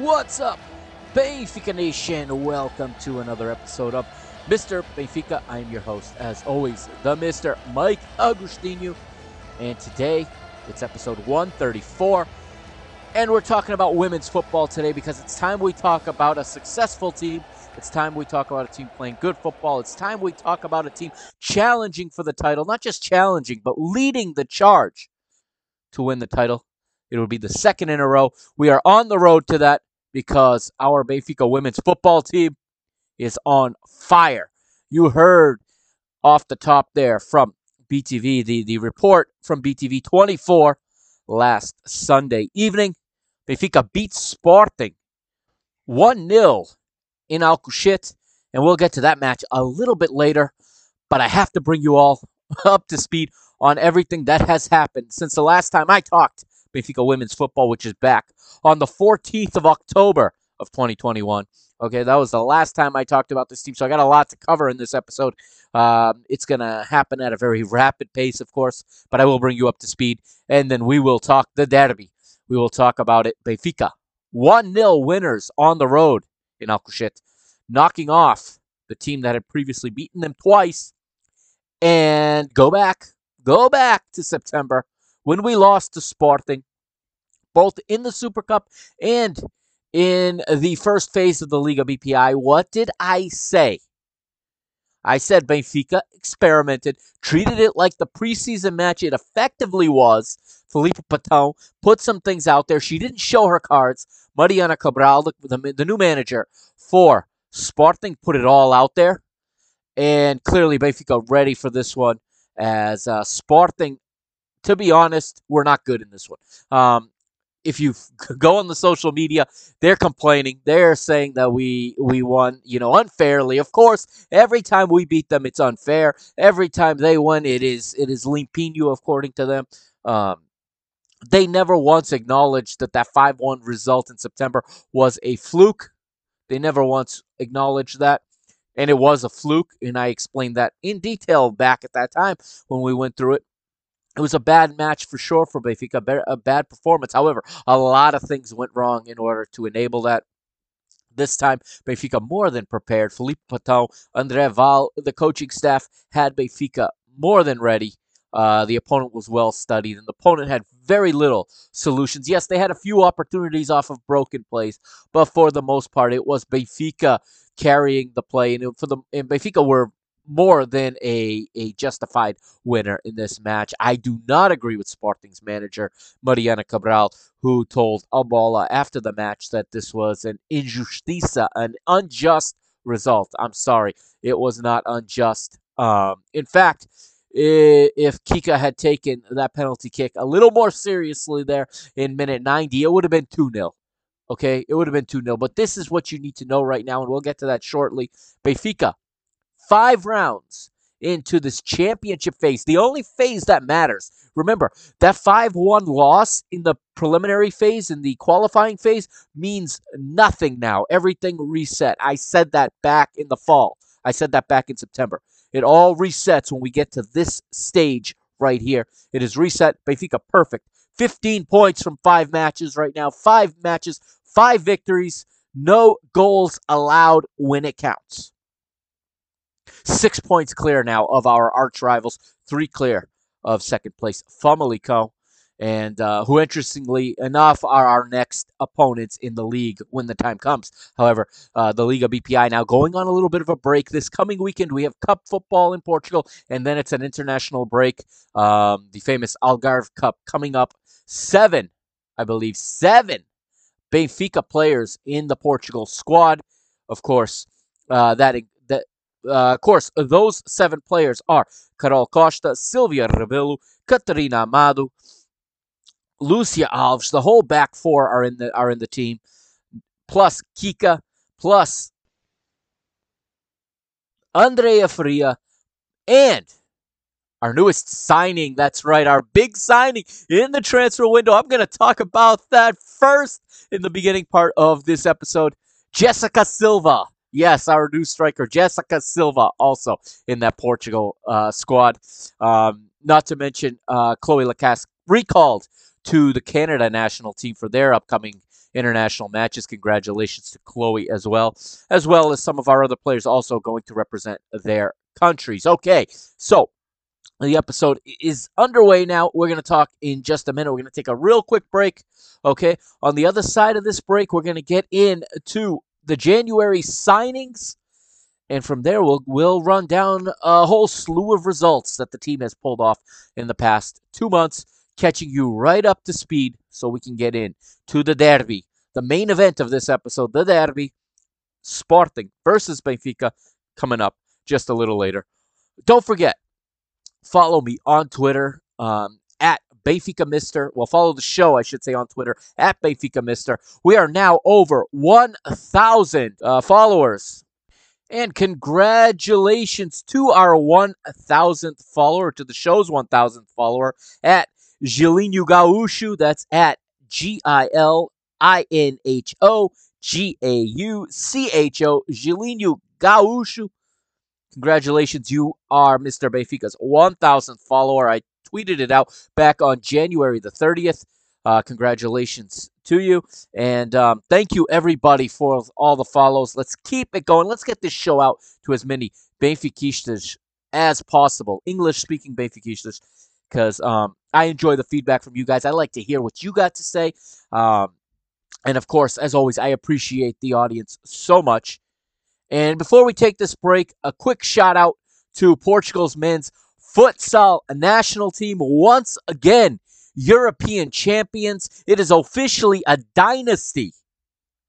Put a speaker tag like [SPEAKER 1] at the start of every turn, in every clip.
[SPEAKER 1] What's up, Benfica Nation? Welcome to another episode of Mr. Benfica. I'm your host, as always, the Mr. Mike Agustino. And today, it's episode 134. And we're talking about women's football today because it's time we talk about a successful team. It's time we talk about a team playing good football. It's time we talk about a team challenging for the title. Not just challenging, but leading the charge to win the title. It will be the second in a row. We are on the road to that because our Benfica women's football team is on fire. You heard off the top there from BTV, the, the report from BTV 24 last Sunday evening. Benfica beats Sporting 1 0 in Alcochete, and we'll get to that match a little bit later. But I have to bring you all up to speed on everything that has happened since the last time I talked Benfica women's football, which is back on the 14th of October of 2021. Okay, that was the last time I talked about this team, so I got a lot to cover in this episode. Um, it's going to happen at a very rapid pace, of course, but I will bring you up to speed, and then we will talk the derby. We will talk about it. Benfica 1 0 winners on the road in Alcochete, knocking off the team that had previously beaten them twice. And go back, go back to September when we lost to Sporting, both in the Super Cup and in the first phase of the Liga BPI. What did I say? I said Benfica experimented, treated it like the preseason match it effectively was. Filipa Patão put some things out there. She didn't show her cards. Mariana Cabral, the, the, the new manager for Sporting, put it all out there. And clearly, Benfica ready for this one as uh, Sporting to be honest, we're not good in this one. Um, if you go on the social media, they're complaining. They're saying that we we won, you know, unfairly. Of course, every time we beat them, it's unfair. Every time they win, it is it is limpinho, according to them. Um, they never once acknowledged that that five one result in September was a fluke. They never once acknowledged that. and it was a fluke, and I explained that in detail back at that time when we went through it. It was a bad match for sure for Benfica, a bad performance. However, a lot of things went wrong in order to enable that. This time, Benfica more than prepared. Filipa Patão, Andre Val, the coaching staff had Benfica more than ready. Uh, the opponent was well studied, and the opponent had very little solutions. Yes, they had a few opportunities off of broken plays, but for the most part, it was Benfica carrying the play, and for the and Benfica were more than a, a justified winner in this match. I do not agree with Sporting's manager, Mariana Cabral, who told A after the match that this was an injustiça, an unjust result. I'm sorry, it was not unjust. Um, in fact, if Kika had taken that penalty kick a little more seriously there in minute 90, it would have been 2 0. Okay, it would have been 2 0. But this is what you need to know right now, and we'll get to that shortly. Benfica five rounds into this championship phase, the only phase that matters. Remember, that 5 1 loss in the preliminary phase, in the qualifying phase, means nothing now. Everything reset. I said that back in the fall. I said that back in September. It all resets when we get to this stage right here. It is reset. Benfica perfect. 15 points from five matches right now. Five matches, five victories, no goals allowed when it counts. Six points clear now of our arch rivals, three clear of second place Famalicão, and uh, who, interestingly enough, are our next opponents in the league when the time comes. However, uh, the Liga BPI now going on a little bit of a break. This coming weekend, we have Cup football in Portugal, and then it's an international break. Um, the famous Algarve Cup coming up. Seven, I believe, seven Benfica players in the Portugal squad. Of course, uh, that Uh, of course, those seven players are Carol Costa, Silvia Rebelo, Catarina Amado, Lucia Alves. The whole back four are in the are in the team, plus Kika, plus Andreia Faria, and our newest signing. That's right, our big signing in the transfer window. I'm going to talk about that first in the beginning part of this episode. Jessica Silva Yes, our new striker, Jessica Silva, also in that Portugal uh, squad. Um, not to mention uh, Cloé Lacasse recalled to the Canada national team for their upcoming international matches. Congratulations to Cloé as well, as well as some of our other players also going to represent their countries. Okay, so the episode is underway now. We're going to talk in just a minute. We're going to take a real quick break. Okay, on the other side of this break, we're going to get into the January signings. And from there, we'll, we'll run down a whole slew of results that the team has pulled off in the past two months, catching you right up to speed so we can get in to the derby, the main event of this episode, the derby, Sporting versus Benfica, coming up just a little later. Don't forget, follow me on Twitter um, at Benfica Mister. Well, follow the show, I should say, on Twitter at Benfica Mister. We are now over 1,000 uh, followers. And congratulations to our 1,000th follower, to the show's 1,000th follower at Gilinho Gaucho. That's at G I L I N H O G A U C H O. Gilinho Gaucho. Congratulations, you are Mr. Benfica's 1,000th follower. I tweeted it out back on January the 30th. Uh, congratulations to you. And um, thank you, everybody, for all the follows. Let's keep it going. Let's get this show out to as many Benfiquistas as possible, English speaking Benfiquistas, because um, I enjoy the feedback from you guys. I like to hear what you got to say. Um, and of course, as always, I appreciate the audience so much. And before we take this break, a quick shout out to Portugal's men's futsal national team once again European champions. It is officially a dynasty,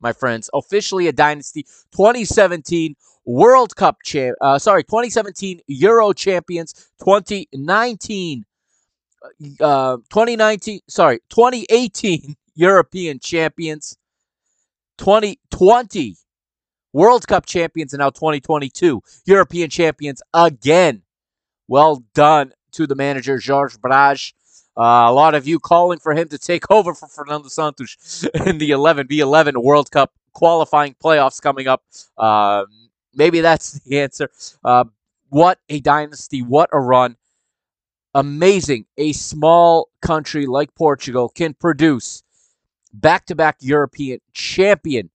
[SPEAKER 1] my friends. Officially a dynasty. 2017 World Cup champ. Uh, sorry, 2017 Euro champions. 2019. Uh, 2019. Sorry, 2018 European champions. 2020 World Cup champions, and now 2022 European champions again. Well done to the manager, Jorge Braz. Uh, a lot of you calling for him to take over for Fernando Santos in the 11 v 11 World Cup qualifying playoffs coming up uh, maybe that's the answer. Uh, what a dynasty! What a run! Amazing. A small country like Portugal can produce back-to-back European champion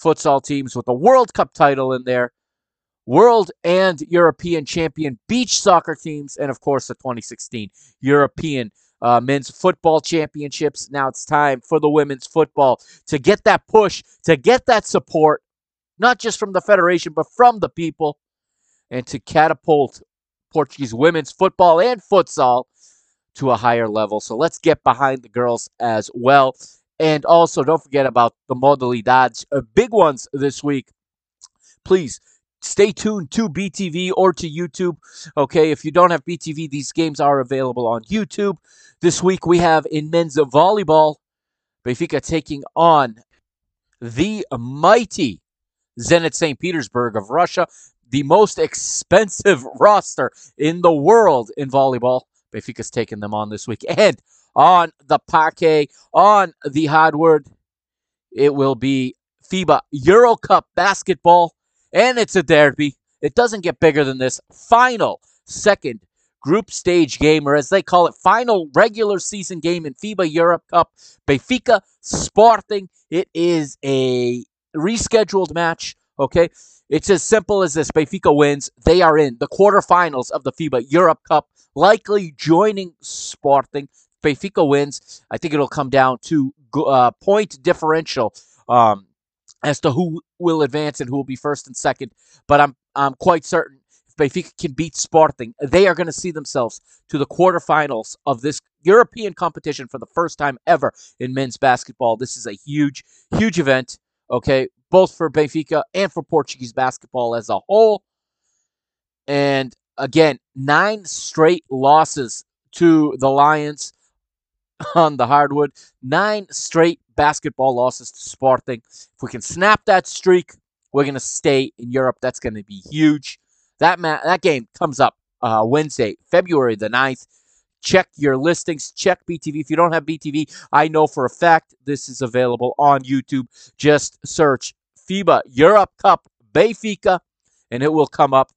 [SPEAKER 1] futsal teams with a World Cup title in there, World and European champion beach soccer teams, and of course the 2016 European uh, men's football championships. Now it's time for the women's football to get that push, to get that support, not just from the federation, but from the people, and to catapult Portuguese women's football and futsal to a higher level. So let's get behind the girls as well. And also, don't forget about the modalidades, uh, big ones this week. Please stay tuned to BTV or to YouTube. Okay, if you don't have BTV, these games are available on YouTube. This week we have in men's volleyball, Benfica taking on the mighty Zenit St. Petersburg of Russia, the most expensive roster in the world in volleyball. Benfica's taking them on this week. And on the parquet, on the hardwood, it will be FIBA Euro Cup basketball, and it's a derby. It doesn't get bigger than this. Final second group stage game, or as they call it, final regular season game in FIBA Europe Cup. Benfica Sporting. It is a rescheduled match. Okay. It's as simple as this. Benfica wins. They are in the quarterfinals of the FIBA Europe Cup, likely joining Sporting. Benfica wins. I think it'll come down to uh, point differential um, as to who will advance and who will be first and second. But I'm I'm quite certain if Benfica can beat Sporting, they are going to see themselves to the quarterfinals of this European competition for the first time ever in men's basketball. This is a huge, huge event, okay, both for Benfica and for Portuguese basketball as a whole. And again, nine straight losses to the Lions on the hardwood, nine straight basketball losses to Sporting. If we can snap that streak, we're going to stay in Europe. That's going to be huge. That ma- that game comes up uh, Wednesday, February the 9th. Check your listings. Check BTV. If you don't have BTV, I know for a fact this is available on YouTube. Just search FIBA Europe Cup Benfica, and it will come up.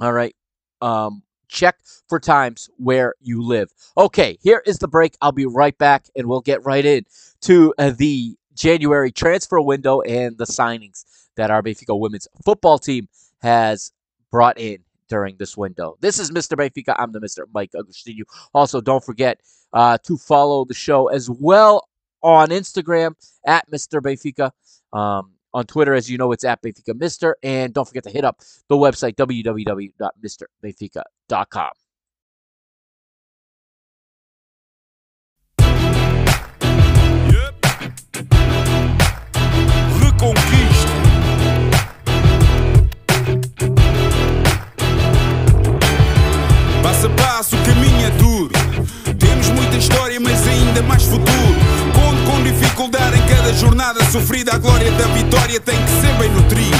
[SPEAKER 1] All right. Um, check for times where you live. Okay, here is the break. I'll be right back, and we'll get right in to uh, the January transfer window and the signings that our Benfica women's football team has brought in during this window. This is Mr. Benfica. I'm the Mr. Mike Agustinu. Also, don't forget uh, to follow the show as well on Instagram at Mr. Benfica. Um, on Twitter, as you know, it's at Benfica Mister. And don't forget to hit up the website, www.mrbenfica.com.
[SPEAKER 2] passo, o caminho é duro. Temos muita história, mas ainda mais futuro. Jornada sofrida. A glória da vitória tem que ser bem nutrida.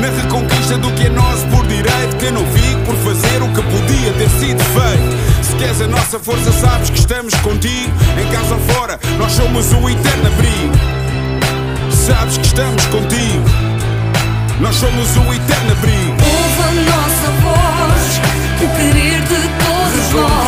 [SPEAKER 2] Na reconquista do que é nosso por direito, que não fico por fazer o que podia ter sido feito. Se queres a nossa força, sabes que estamos contigo. Em casa ou fora, nós somos o eterno abrigo. Sabes que estamos contigo. Nós somos o eterno abrigo.
[SPEAKER 3] Ouve a nossa voz, o querer de nós.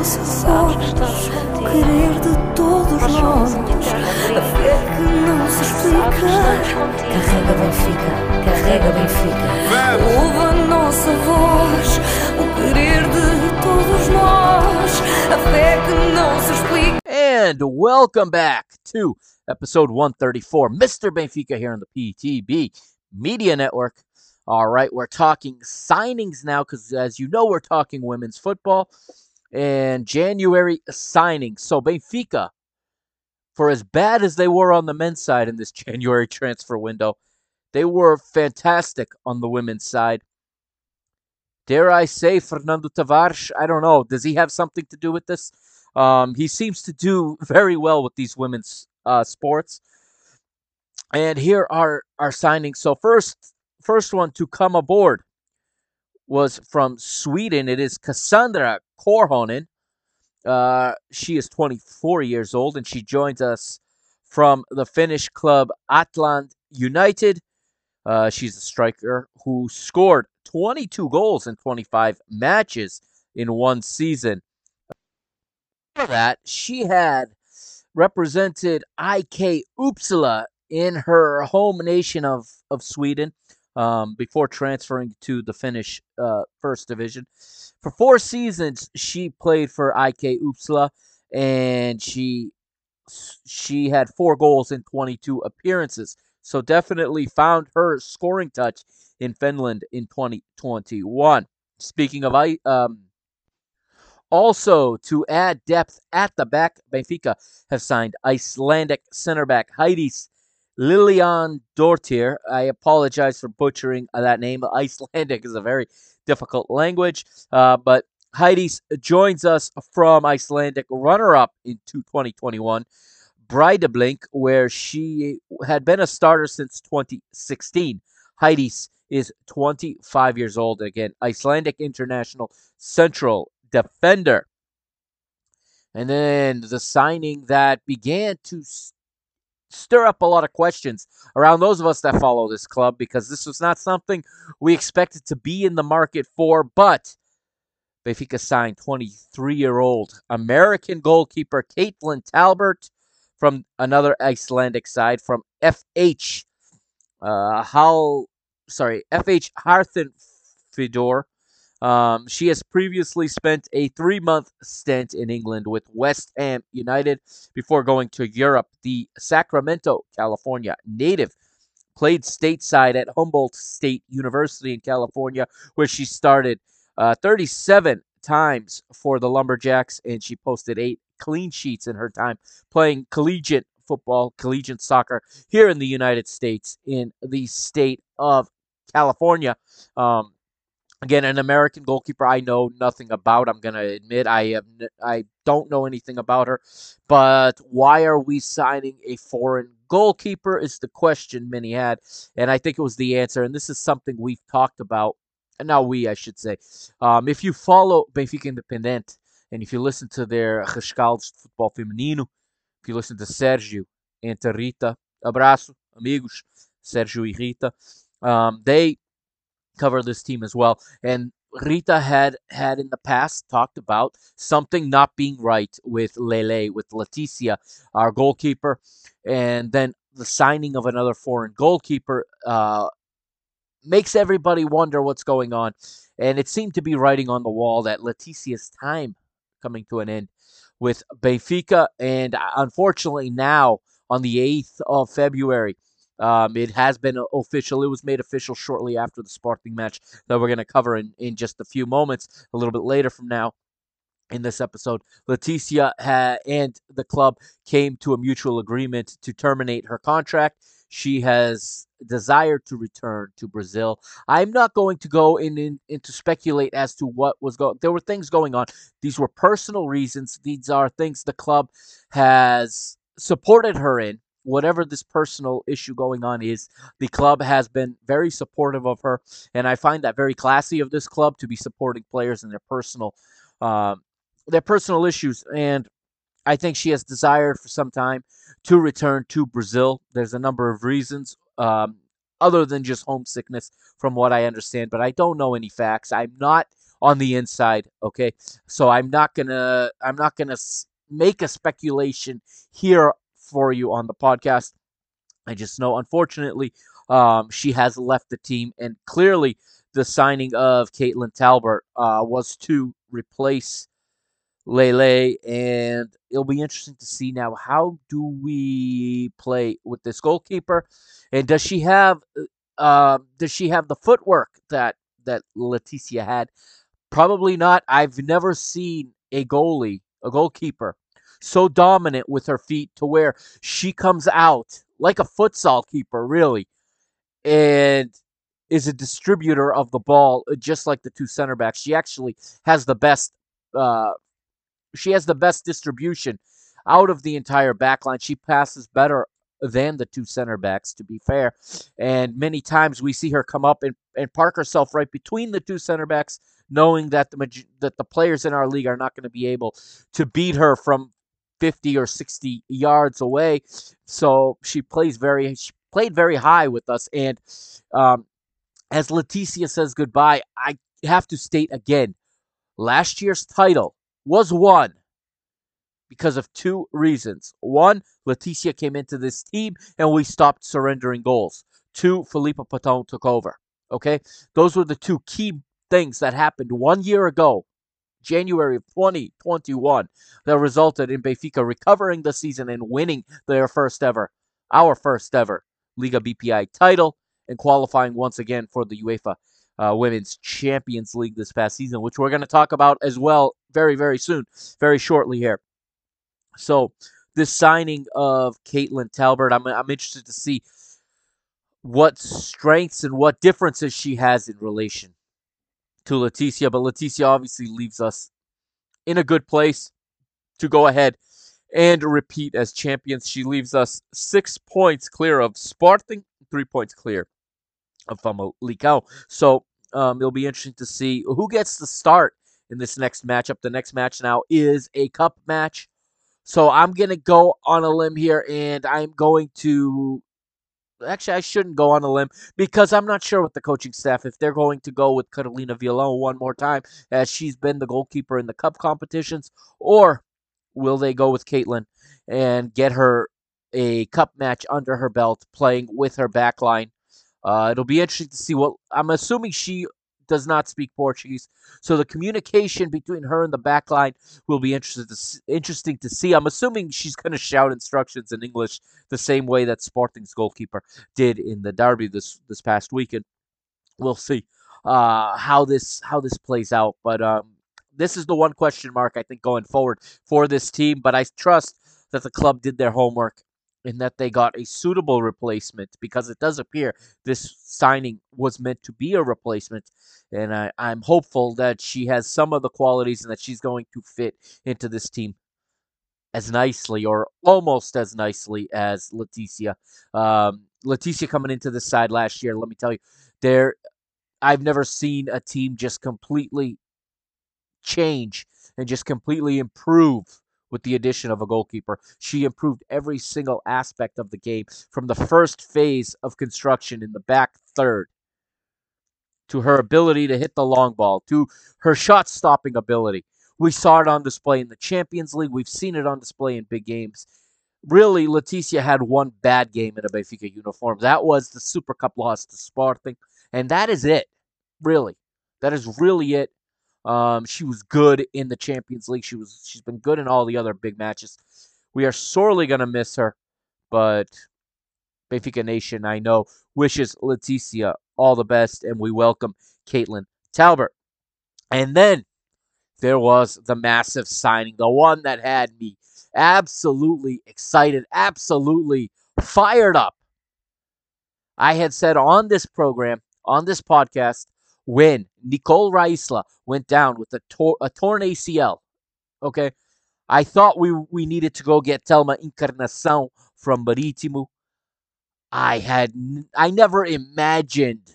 [SPEAKER 3] Nossa voz, o querer de todos nós, a fé que não se explica. Carrega Benfica, carrega Benfica. Ouve a nossa voz, o querer de todos nós, a fé que não se explica.
[SPEAKER 1] And welcome back to episode 134. Mr. Benfica here on the PTB Media Network. All right, we're talking signings now because, as you know, we're talking women's football and January signings. So, Benfica, for as bad as they were on the men's side in this January transfer window, they were fantastic on the women's side. Dare I say, Fernando Tavares? I don't know. Does he have something to do with this? Um, he seems to do very well with these women's uh, sports. And here are our signings. So first, first one to come aboard was from Sweden. It is Cassandra Korhonen. Uh, she is 24 years old and she joins us from the Finnish club Aland United. Uh, she's a striker who scored 22 goals in 25 matches in one season. Before that, she had represented IK Uppsala in her home nation of, of Sweden um, before transferring to the Finnish uh, first division. For four seasons, she played for IK Uppsala, and she she had four goals in 22 appearances. So definitely found her scoring touch in Finland in 2021. Speaking of I. um, also, to add depth at the back, Benfica have signed Icelandic center back Heidis Lilian Dortir. I apologize for butchering that name. Icelandic is a very difficult language, uh, but Heidi joins us from Icelandic runner up in 2021. Breidablik, where she had been a starter since 2016. Heidis is 25 years old. Again, Icelandic international central defender. And then the signing that began to stir up a lot of questions around those of us that follow this club because this was not something we expected to be in the market for. But Benfica signed 23 year old American goalkeeper Caitlin Talbert from another Icelandic side from FH. Uh, how, sorry, FH Harthen Fedor um, she has previously spent a three month stint in England with West Ham United before going to Europe. The Sacramento, California native played stateside at Humboldt State University in California, where she started uh, 37 times for the Lumberjacks, and she posted eight clean sheets in her time playing collegiate football, collegiate soccer here in the United States in the state of California. Um, Again, an American goalkeeper I know nothing about. I'm gonna admit I have I don't know anything about her. But why are we signing a foreign goalkeeper? Is the question many had, and I think it was the answer. And this is something we've talked about. And now we, I should say, um, if you follow Benfica Independent and if you listen to their Rescaldos de Futebol Feminino, if you listen to Sergio and Rita, abraço, amigos, Sergio e Rita, um, they cover this team as well. And Rita had had in the past talked about something not being right with Lele, with Leticia, our goalkeeper, and then the signing of another foreign goalkeeper uh, makes everybody wonder what's going on. And it seemed to be writing on the wall that Leticia's time coming to an end with Benfica, and uh, unfortunately now on the 8th of February, um, it has been official. It was made official shortly after the Sporting match that we're going to cover in, in just a few moments, a little bit later from now in this episode. Leticia ha- and the club came to a mutual agreement to terminate her contract. She has desired to return to Brazil. I'm not going to go in, in into speculate as to what was going. There were things going on. These were personal reasons. These are things the club has supported her in whatever this personal issue going on is, the club has been very supportive of her, and I find that very classy of this club to be supporting players in their personal, um, their personal issues. And I think she has desired for some time to return to Brazil. There's a number of reasons. Um, other than just homesickness, from what I understand, but I don't know any facts. I'm not on the inside. Okay, so I'm not gonna I'm not gonna make a speculation here for you on the podcast. I just know, unfortunately, um, she has left the team, and clearly the signing of Caitlin Talbert uh, was to replace Lele, and it'll be interesting to see now how do we play with this goalkeeper, and does she have uh, does she have the footwork that that Leticia had? Probably not. I've never seen a goalie, a goalkeeper, so dominant with her feet to where she comes out like a futsal keeper, really, and is a distributor of the ball, uh, just like the two center backs. She actually has the best. Uh, she has the best distribution out of the entire back line. She passes better than the two center backs, to be fair. And many times we see her come up and, and park herself right between the two center backs, knowing that the that the players in our league are not going to be able to beat her from 50 or 60 yards away. So she plays very she played very high with us. And um, as Leticia says goodbye, I have to state again, last year's title was won because of two reasons. One, Leticia came into this team and we stopped surrendering goals. Two, Filipa Patão took over. Okay? Those were the two key things that happened one year ago, January of 2021, that resulted in Benfica recovering the season and winning their first ever, our first ever Liga BPI title and qualifying once again for the UEFA uh, Women's Champions League this past season, which we're going to talk about as well very, very soon, very shortly here. So, this signing of Caitlin Talbert, I'm, I'm interested to see what strengths and what differences she has in relation to Leticia. But Leticia obviously leaves us in a good place to go ahead and repeat as champions. She leaves us six points clear of Sporting, three points clear of Famalicão. So um, it'll be interesting to see who gets the start in this next matchup. The next match now is a cup match. So I'm going to go on a limb here and I'm going to. Actually, I shouldn't go on a limb because I'm not sure with the coaching staff if they're going to go with Catalina Villalon one more time as she's been the goalkeeper in the cup competitions, or will they go with Caitlin and get her a cup match under her belt playing with her back line? Uh, it'll be interesting to see what I'm assuming she does not speak Portuguese, so the communication between her and the backline will be interesting to interesting to see. I'm assuming she's going to shout instructions in English the same way that Sporting's goalkeeper did in the derby this this past weekend. We'll see uh, how this how this plays out, but um, this is the one question mark I think going forward for this team. But I trust that the club did their homework in that they got a suitable replacement because it does appear this signing was meant to be a replacement. And I, I'm hopeful that she has some of the qualities and that she's going to fit into this team as nicely or almost as nicely as Leticia. Um, Leticia coming into the side last year, let me tell you, there I've never seen a team just completely change and just completely improve with the addition of a goalkeeper. She improved every single aspect of the game from the first phase of construction in the back third to her ability to hit the long ball to her shot stopping ability. We saw it on display in the Champions League. We've seen it on display in big games. Really, Leticia had one bad game in a Benfica uniform. That was the Super Cup loss to Sporting. And that is it. Really. That is really it. Um, she was good in the Champions League. She was she's been good in all the other big matches. We are sorely gonna miss her, but Benfica Nation, I know, wishes Leticia all the best, and we welcome Caitlin Talbert. And then there was the massive signing, the one that had me absolutely excited, absolutely fired up. I had said on this program, on this podcast, when Nycole Raysla went down with a, tor- a torn ACL, okay, I thought we we needed to go get Telma Encarnação from Marítimo. I had I never imagined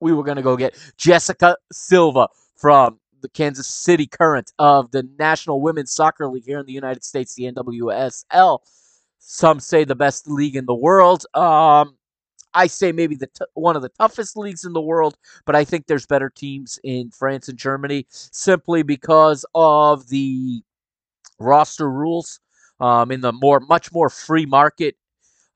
[SPEAKER 1] we were going to go get Jessica Silva from the Kansas City Current of the National Women's Soccer League here in the United States, the NWSL. Some say the best league in the world. Um, I say maybe the t- one of the toughest leagues in the world, but I think there's better teams in France and Germany simply because of the roster rules um, in the more much more free market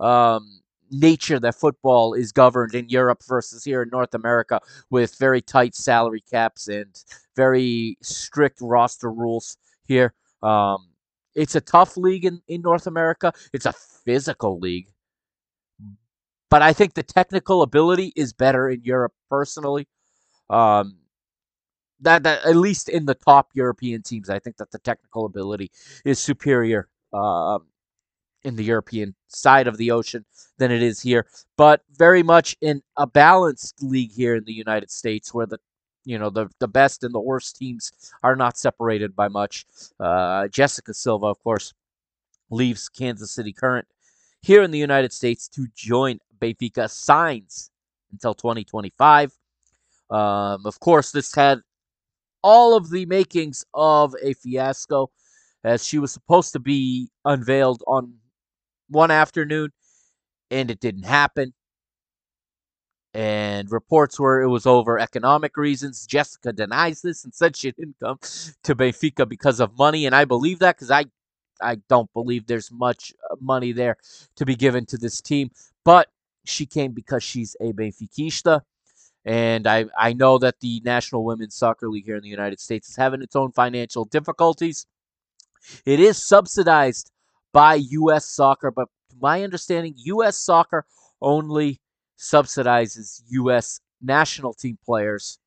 [SPEAKER 1] um, nature that football is governed in Europe versus here in North America with very tight salary caps and very strict roster rules here. Um, it's a tough league in, in North America. It's a physical league. But I think the technical ability is better in Europe personally. Um, that, that at least in the top European teams, I think that the technical ability is superior um, in the European side of the ocean than it is here, but very much in a balanced league here in the United States where the you know the the best and the worst teams are not separated by much. Uh, Jessica Silva, of course, leaves Kansas City Current here in the United States to join Benfica. Signs until 2025. Um, of course, this had all of the makings of a fiasco, as she was supposed to be unveiled on one afternoon, and it didn't happen. And reports were it was over economic reasons. Jessica denies this and said she didn't come to Benfica because of money, and I believe that because I, I don't believe there's much uh, money there to be given to this team. But she came because she's a Benfiquista, and I I know that the National Women's Soccer League here in the United States is having its own financial difficulties. It is subsidized by U.S. Soccer, but to my understanding, U.S. Soccer only subsidizes U.S. national team players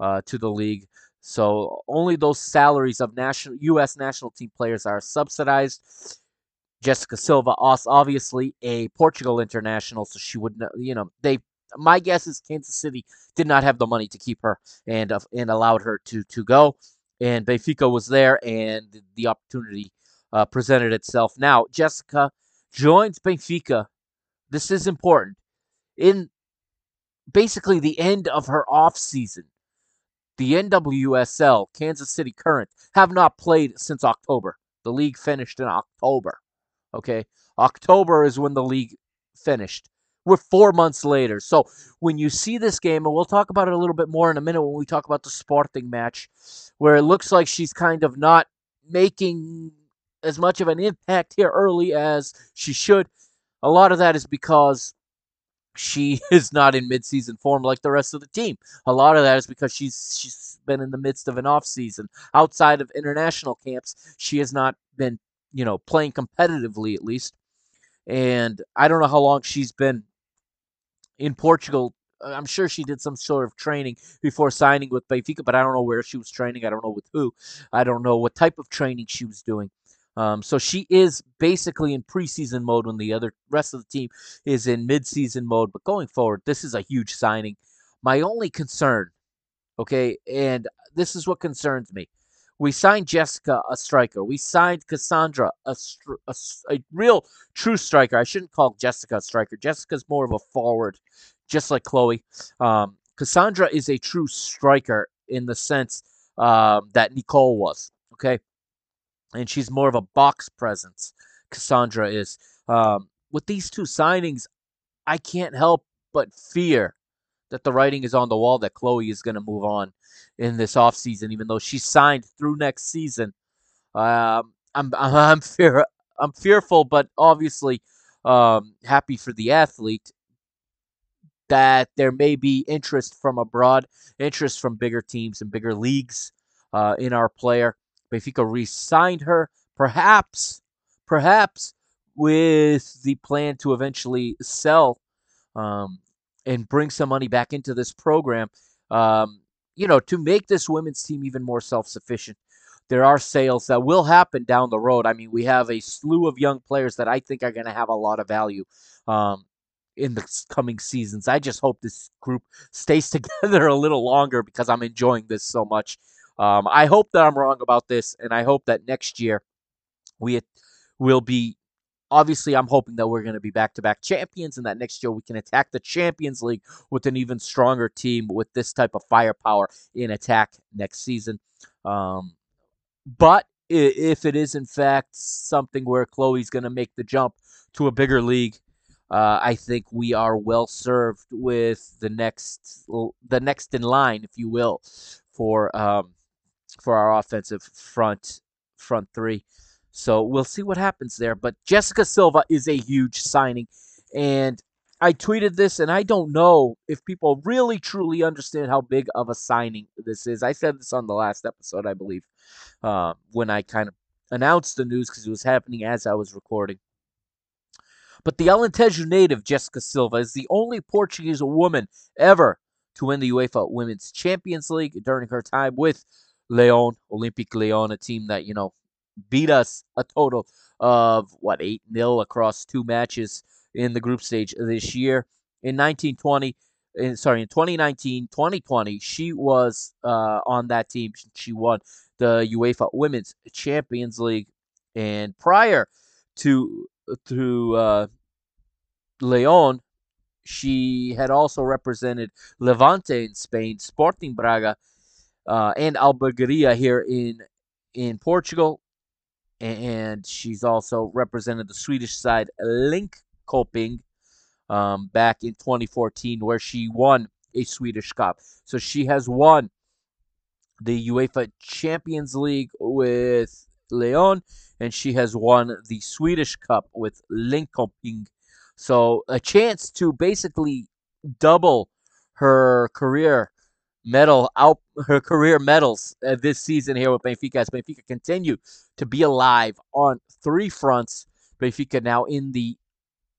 [SPEAKER 1] uh, to the league. So only those salaries of national U.S. national team players are subsidized. Jessica Silva, obviously a Portugal international, so she wouldn't, you know, they. My guess is Kansas City did not have the money to keep her and uh, and allowed her to to go. And Benfica was there, and the opportunity uh, presented itself. Now, Jessica joins Benfica. This is important. In basically the end of her off season, the NWSL, Kansas City Current, have not played since October. The league finished in October. Okay. October is when the league finished. We're four months later. So when you see this game, and we'll talk about it a little bit more in a minute when we talk about the Sporting match, where it looks like she's kind of not making as much of an impact here early as she should. A lot of that is because she is not in midseason form like the rest of the team. A lot of that is because she's she's been in the midst of an off season. Outside of international camps, she has not been, you know, playing competitively at least. And I don't know how long she's been in Portugal. I'm sure she did some sort of training before signing with Benfica, but I don't know where she was training. I don't know with who. I don't know what type of training she was doing. Um, so she is basically in preseason mode when the other rest of the team is in midseason mode. But going forward, this is a huge signing. My only concern, okay, and this is what concerns me. We signed Jessica, a striker. We signed Cassandra, a, a, a real true striker. I shouldn't call Jessica a striker. Jessica's more of a forward, just like Cloé. Um, Cassandra is a true striker in the sense um, that Nicole was. Okay, and she's more of a box presence. Cassandra is. Um, with these two signings, I can't help but fear that the writing is on the wall that Cloé is going to move on in this offseason, even though she's signed through next season. Um, I'm, I'm, I'm, fear, I'm fearful, but obviously um, happy for the athlete that there may be interest from abroad, interest from bigger teams and bigger leagues uh, in our player. Benfica re-signed her, perhaps, perhaps with the plan to eventually sell um, and bring some money back into this program. Um, you know, to make this women's team even more self-sufficient. There are sales that will happen down the road. I mean, we have a slew of young players that I think are going to have a lot of value um, in the coming seasons. I just hope this group stays together a little longer because I'm enjoying this so much. Um, I hope that I'm wrong about this, and I hope that next year we will be. Obviously, I'm hoping that we're going to be back to back champions, and that next year we can attack the Champions League with an even stronger team with this type of firepower in attack next season. Um, but if it is in fact something where Cloé's going to make the jump to a bigger league, uh, I think we are well served with the next the next in line, if you will, for um, for our offensive front front three. So we'll see what happens there. But Jessica Silva is a huge signing, and I tweeted this, and I don't know if people really truly understand how big of a signing this is. I said this on the last episode, I believe, uh, when I kind of announced the news because it was happening as I was recording. But the Alentejo native, Jessica Silva, is the only Portuguese woman ever to win the UEFA Women's Champions League during her time with Lyon, Olympique Lyon, a team that, you know, beat us a total of, what, 8 0 across two matches in the group stage this year. In 1920, in, sorry, in 2019, 2020, she was uh, on that team. She won the UEFA Women's Champions League. And prior to to uh, Lyon, she had also represented Levante in Spain, Sporting Braga, uh, and Albergaria here in in Portugal, and she's also represented the Swedish side Linköping um, back in 2014, where she won a Swedish Cup. So she has won the UEFA Champions League with Lyon, and she has won the Swedish Cup with Linköping. So a chance to basically double her career medal out her career medals uh, this season here with Benfica as Benfica continue to be alive on three fronts. Benfica now in the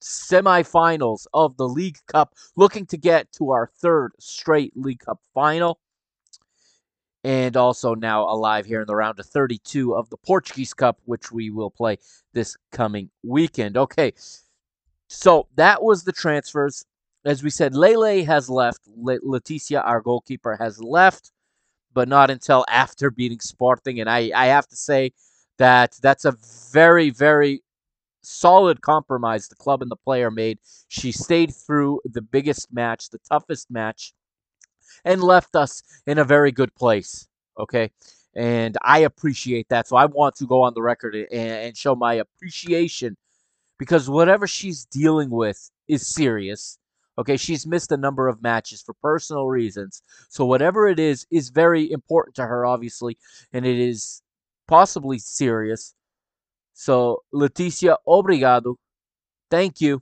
[SPEAKER 1] semifinals of the League Cup, looking to get to our third straight League Cup final and also now alive here in the round of 32 of the Portuguese Cup, which we will play this coming weekend. Okay, so that was the transfers. As we said, Lele has left. Leticia, our goalkeeper, has left, but not until after beating Sporting. And I, I have to say that that's a very, very solid compromise the club and the player made. She stayed through the biggest match, the toughest match and left us in a very good place. Okay. And I appreciate that. So I want to go on the record and, and show my appreciation because whatever she's dealing with is serious. Okay, she's missed a number of matches for personal reasons. So whatever it is is very important to her, obviously, and it is possibly serious. So Leticia, obrigado. Thank you.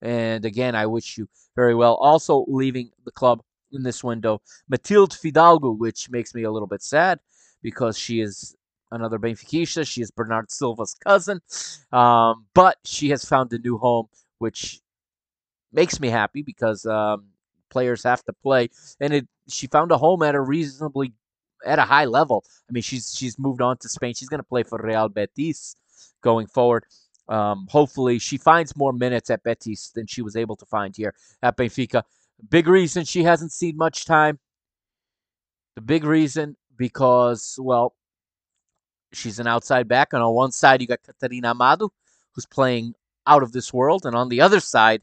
[SPEAKER 1] And again, I wish you very well. Also leaving the club in this window. Matilde Fidalgo, which makes me a little bit sad because she is another Benfica. She is Bernardo Silva's cousin. Um, but she has found a new home, which makes me happy because um, players have to play. And it she found a home at a reasonably at a high level. I mean, she's she's moved on to Spain. She's going to play for Real Betis going forward. Um, hopefully, she finds more minutes at Betis than she was able to find here at Benfica. Big reason she hasn't seen much time. The big reason because, well, she's an outside back. And on one side, you got Catarina Amado, who's playing out of this world. And on the other side,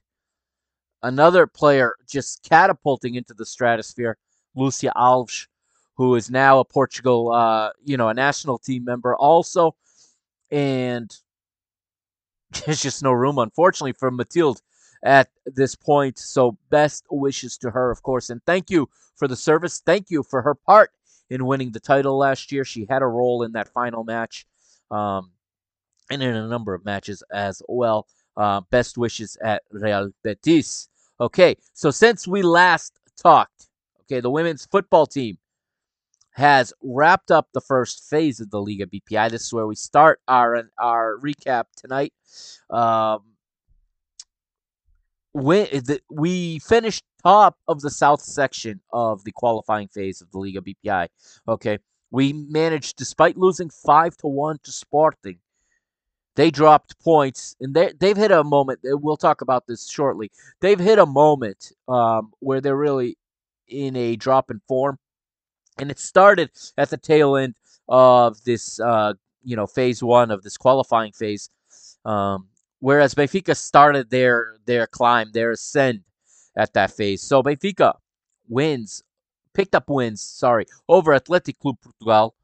[SPEAKER 1] another player just catapulting into the stratosphere, Lucia Alves, who is now a Portugal, uh, you know, a national team member also. And there's just no room, unfortunately, for Matilde at this point. So, best wishes to her, of course. And thank you for the service. Thank you for her part in winning the title last year. She had a role in that final match um, and in a number of matches as well. Uh, best wishes at Real Betis. Okay, so since we last talked, okay, the women's football team has wrapped up the first phase of the Liga BPI. This is where we start our our recap tonight. Um, we finished top of the south section of the qualifying phase of the Liga BPI. Okay, we managed, despite losing five to one to Sporting, they dropped points, and they they've hit a moment. We'll talk about this shortly. They've hit a moment um, where they're really in a drop in form, and it started at the tail end of this, uh, you know, phase one of this qualifying phase. Um, whereas Benfica started their their climb, their ascend at that phase. So Benfica wins, picked up wins, sorry, over Athletic Club Portugal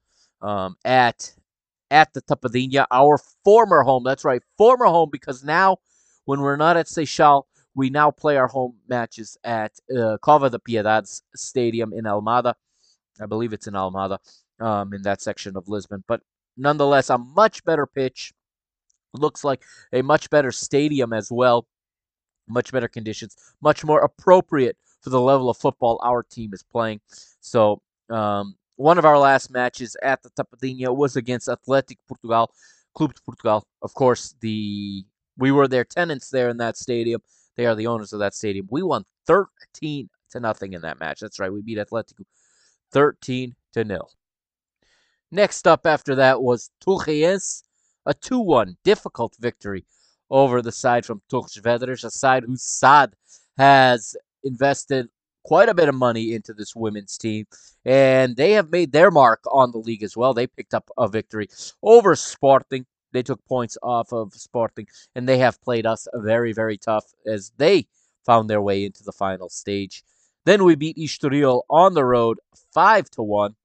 [SPEAKER 1] um, at at the Tapadinha, our former home. That's right, former home because now when we're not at Seixal, we now play our home matches at uh, Cova de Piedades Stadium in Almada. I believe it's in Almada, um, in that section of Lisbon. But nonetheless, a much better pitch. Looks like a much better stadium as well. Much better conditions, much more appropriate for the level of football our team is playing. So, um, one of our last matches at the Tapadinha was against Athletic Portugal, Clube de Portugal. Of course, the we were their tenants there in that stadium. They are the owners of that stadium. We won 13 to nothing in that match. That's right. We beat Atletico 13 to nil. Next up after that was Torreense, a 2-1 difficult victory over the side from Vedras, a side whose SAD has invested quite a bit of money into this women's team, and they have made their mark on the league as well. They picked up a victory over Sporting. They took points off of Sporting, and they have played us very, very tough as they found their way into the final stage. Then we beat Estoril on the road, five to one,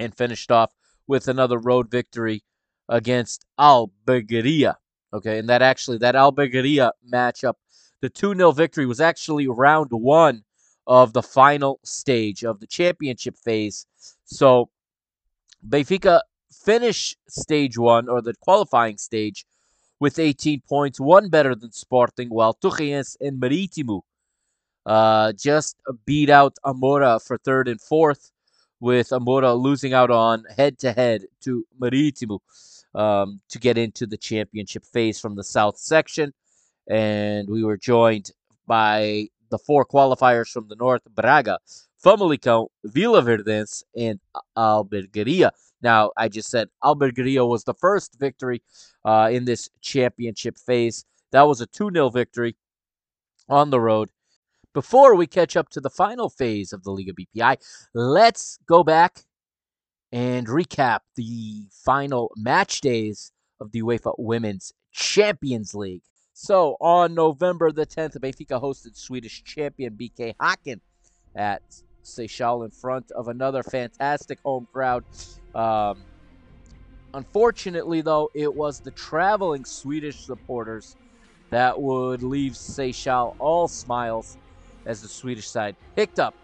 [SPEAKER 1] and finished off with another road victory against Albergaria. Okay, and that actually that Albergaria matchup, the 2-0 victory was actually round 1 of the final stage of the championship phase. So Benfica finished stage 1 or the qualifying stage with 18 points, one better than Sporting, while Torreense and Marítimo uh, just beat out Amora for third and fourth, with Amora losing out on head to head to Marítimo um, to get into the championship phase from the south section. And we were joined by the four qualifiers from the north Braga, Famalicão, Vilaverdense, and Albergaria. Now, I just said Albergaria was the first victory uh, in this championship phase. That was a 2 0 victory on the road. Before we catch up to the final phase of the Liga BPI, let's go back and recap the final match days of the UEFA Women's Champions League. So, on November the 10th, Benfica hosted Swedish champion BK Häcken at Seixal in front of another fantastic home crowd. Um, unfortunately, though, it was the traveling Swedish supporters that would leave Seixal all smiles as the Swedish side picked up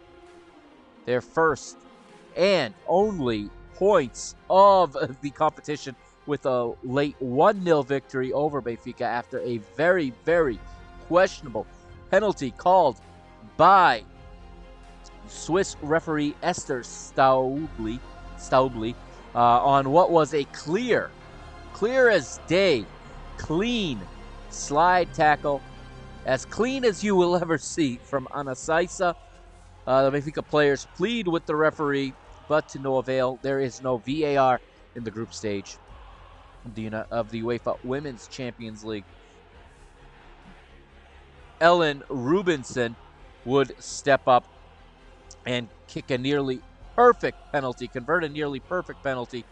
[SPEAKER 1] their first and only points of the competition with a late 1 0 victory over Benfica after a very, very questionable penalty called by Swiss referee Esther Staubli, Staubli uh, on what was a clear, clear as day, clean slide tackle, as clean as you will ever see from Ana Seiça. Uh, the Benfica players plead with the referee but to no avail. There is no VAR in the group stage the, of the UEFA Women's Champions League. Elin Rubensson would step up and kick a nearly perfect penalty, convert a nearly perfect penalty,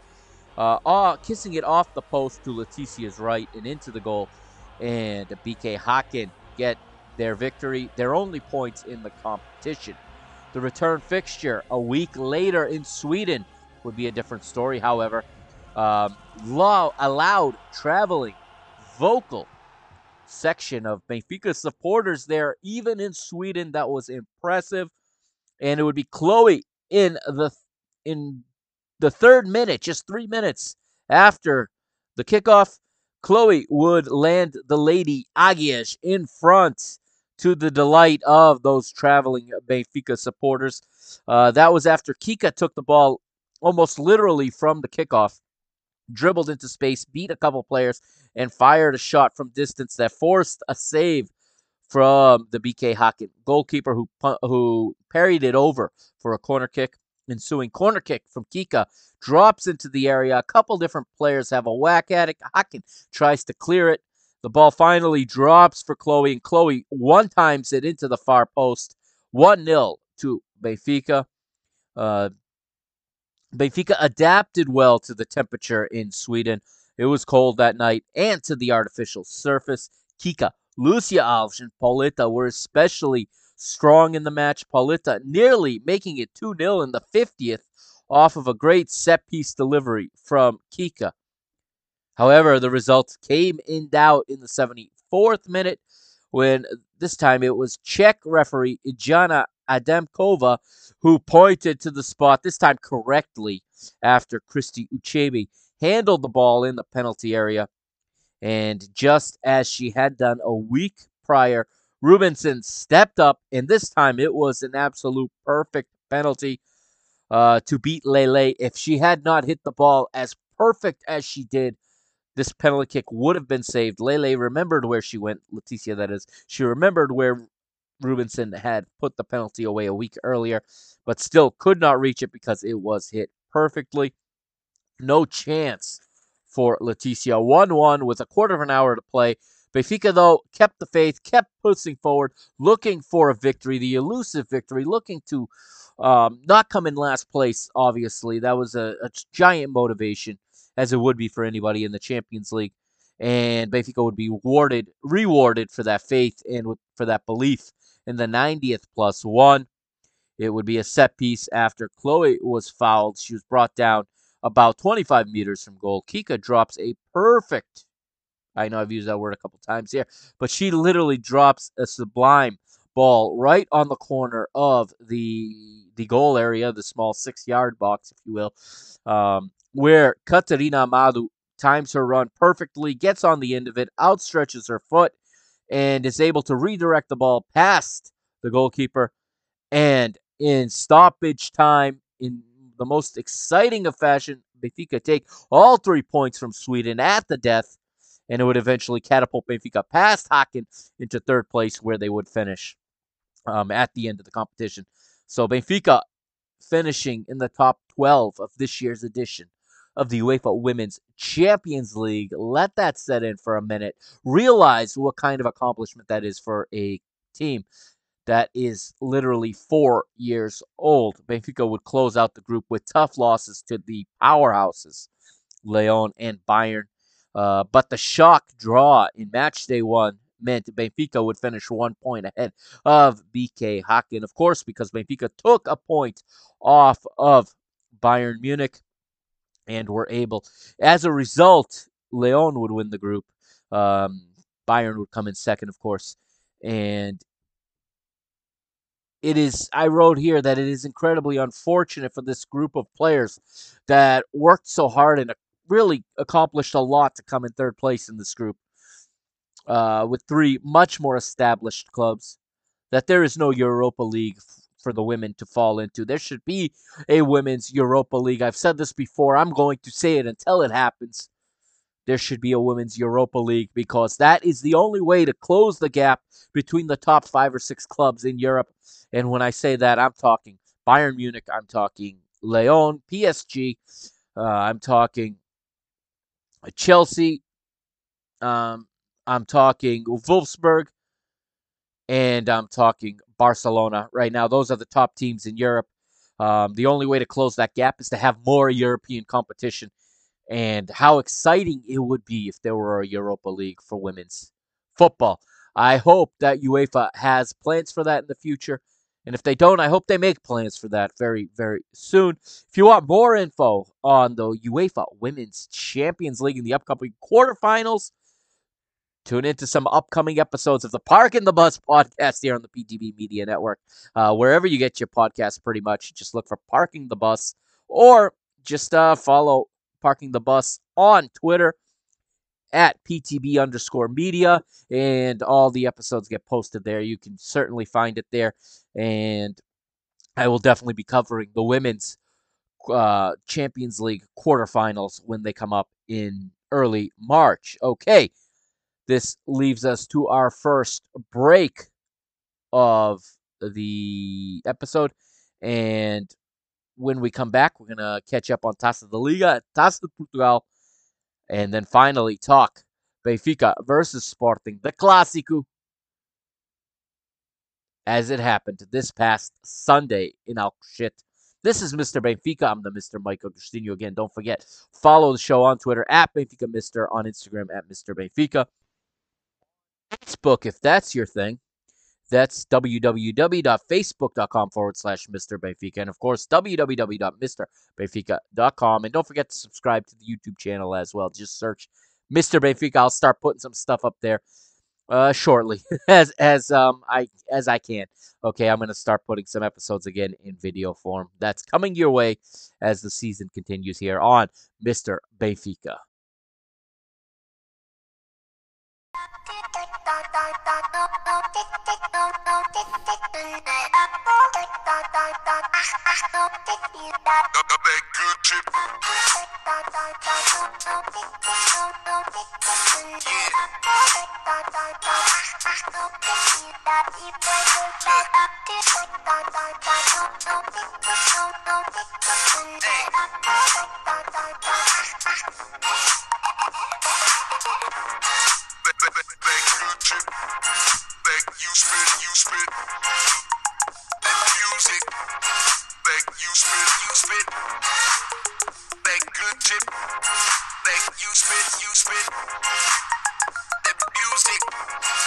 [SPEAKER 1] uh, kissing it off the post to Leticia's right and into the goal. And BK Häcken get their victory, their only points in the competition. The return fixture a week later in Sweden would be a different story, however. Um, law allowed traveling, vocal section of Benfica supporters there, even in Sweden. That was impressive. And it would be Cloé in the in the third minute, just three minutes after the kickoff. Cloé would land the lady Agies in front to the delight of those traveling Benfica supporters. Uh, that was after Kika took the ball almost literally from the kickoff, dribbled into space, beat a couple players, and fired a shot from distance that forced a save from the BK Häcken goalkeeper who who parried it over for a corner kick. Ensuing corner kick from Kika drops into the area. A couple different players have a whack at it. Häcken tries to clear it. The ball finally drops for Cloé, and Cloé one times it into the far post. 1 0 to Benfica. Uh, Benfica adapted well to the temperature in Sweden. It was cold that night and to the artificial surface. Kika, Lucia Alves, and Pauleta were especially strong in the match. Pauleta nearly making it 2 0 in the 50th off of a great set piece delivery from Kika. However, the results came in doubt in the 74th minute when this time it was Czech referee Jana Adamkova who pointed to the spot, this time correctly, after Christy Ucheibe handled the ball in the penalty area. And just as she had done a week prior, Rubensson stepped up, and this time it was an absolute perfect penalty uh, to beat Lele. If she had not hit the ball as perfect as she did, this penalty kick would have been saved. Lele remembered where she went, Leticia, that is. She remembered where Rubensson had put the penalty away a week earlier, but still could not reach it because it was hit perfectly. No chance for Leticia. 1 1 with a quarter of an hour to play. Benfica, though, kept the faith, kept pushing forward, looking for a victory, the elusive victory, looking to um, not come in last place, obviously. That was a, a giant motivation, as it would be for anybody in the Champions League and Benfica would be rewarded rewarded for that faith and for that belief in the 90th plus one. It would be a set piece after Cloé was fouled. She was brought down about 25 meters from goal. Kika drops a perfect, I know I've used that word a couple times here, but she literally drops a sublime ball right on the corner of the the goal area, the small six yard box, if you will, um, where Catarina Amado times her run perfectly, gets on the end of it, outstretches her foot, and is able to redirect the ball past the goalkeeper. And in stoppage time, in the most exciting of fashion, Benfica take all three points from Sweden at the death, and it would eventually catapult Benfica past Häcken into third place, where they would finish um, at the end of the competition. So Benfica finishing in the top 12 of this year's edition of the UEFA Women's Champions League. Let that set in for a minute. Realize what kind of accomplishment that is for a team that is literally four years old. Benfica would close out the group with tough losses to the powerhouses, Lyon and Bayern. Uh, but the shock draw in match day one meant Benfica would finish one point ahead of BK Häcken, of course, because Benfica took a point off of Bayern Munich and were able. As a result, Lyon would win the group. Um, Bayern would come in second, of course, and it is. I wrote here that it is incredibly unfortunate for this group of players that worked so hard and really accomplished a lot to come in third place in this group, uh, with three much more established clubs. That there is no Europa League for the women to fall into. There should be a women's Europa League. I've said this before. I'm going to say it until it happens. There should be a women's Europa League because that is the only way to close the gap between the top five or six clubs in Europe. And when I say that, I'm talking Bayern Munich, I'm talking Lyon, PSG, uh, I'm talking Chelsea, um, I'm talking Wolfsburg, and I'm talking Barcelona right now. Those are the top teams in Europe. Um, the only way to close that gap is to have more European competition. And how exciting it would be if there were a Europa League for women's football. I hope that UEFA has plans for that in the future. And if they don't, I hope they make plans for that very, very soon. If you want more info on the UEFA Women's Champions League in the upcoming quarterfinals, Tune into some upcoming episodes of the Parking the Bus podcast here on the PTB Media Network. Uh, wherever you get your podcast, pretty much, just look for Parking the Bus or just uh, follow Parking the Bus on Twitter at PTB underscore media, and all the episodes get posted there. You can certainly find it there. And I will definitely be covering the women's uh, Champions League quarterfinals when they come up in early March. Okay. This leaves us to our first break of the episode. And when we come back, we're going to catch up on Taça da Liga, Taça de Portugal, and then finally talk Benfica versus Sporting, the Clásico, as it happened this past Sunday in Alcochete. This is Mr. Benfica. I'm the Mr. Mike Agostinho. Again, don't forget, follow the show on Twitter at Benfica Mister, on Instagram at Mr. Benfica. Facebook, if that's your thing. That's www.facebook.com forward slash Mr. Benfica. And of course, www.mrbenfica.com. And don't forget to subscribe to the YouTube channel as well. Just search Mr. Benfica. I'll start putting some stuff up there uh, shortly as as um I as I can. Okay, I'm gonna start putting some episodes again in video form. That's coming your way as the season continues here on Mr. Benfica.
[SPEAKER 4] Spit, you spit, the music. That you spit, you spit. That good chip. That you spit, you spit. That music.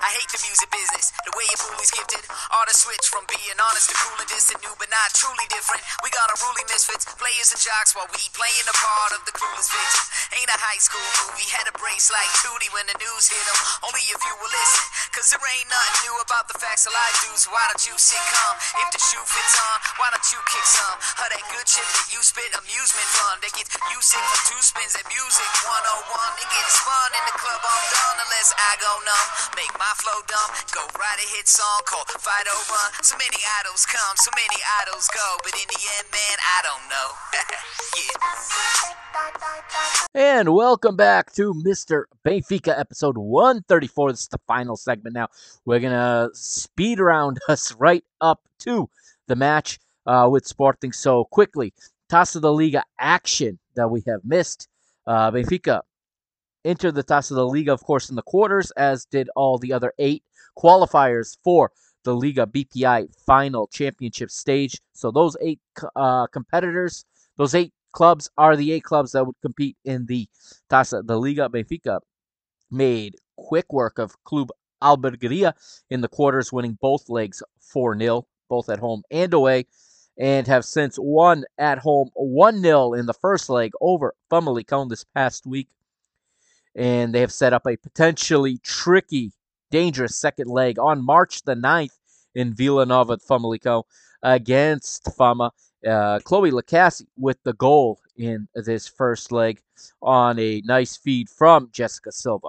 [SPEAKER 5] I hate the music business, the way your bully's gifted. Artists switch from being honest to cool and distant, new but not truly different. We got unruly misfits, players and jocks while we playing the part of the coolest victim. Ain't a high school movie, had a brace like Tootie when the news hit hit 'em. Only if you will listen, cause there ain't nothing new about the facts of life, dudes. Why don't you sit calm? If the shoe fits on, why don't you kick some? Of that good shit that you spit, amusement fun. They get you sick from two spins at music 101. It gets fun in the club all done unless I go numb. Make my flow dumb, go write a hit song called Fight Run. So many idols come, so many idols go, but in the end, man, I don't know. yeah.
[SPEAKER 1] And welcome back to Mr. Benfica episode 134. This is the final segment now. We're going to speed around us right up to the match uh, with Sporting so quickly. Taça da Liga action that we have missed. Uh, Benfica entered the Taça da Liga, of course, in the quarters, as did all the other eight qualifiers for the Liga BPI final championship stage. So those eight uh, competitors, those eight clubs are the eight clubs that would compete in the Taça da Liga. Benfica made quick work of Club Albergaria in the quarters, winning both legs 4 0, both at home and away, and have since won at home 1 0 in the first leg over Famalicão this past week. And they have set up a potentially tricky, dangerous second leg on March the 9th in Vila Nova de Famalicão against Fama. Uh, Cloé Lacasse with the goal in this first leg on a nice feed from Jessica Silva.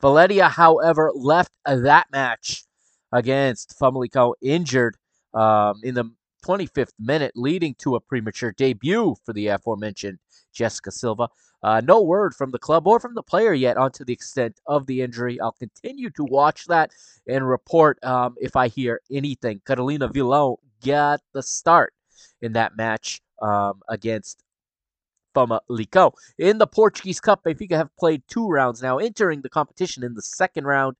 [SPEAKER 1] Valeria, however, left that match against Famalicão injured um, in the 25th minute, leading to a premature debut for the aforementioned Jessica Silva. Uh, no word from the club or from the player yet onto the extent of the injury. I'll continue to watch that and report um, if I hear anything. Carolina Villão got the start in that match um, against Famalicão. In the Portuguese Cup, Benfica have played two rounds now, entering the competition in the second round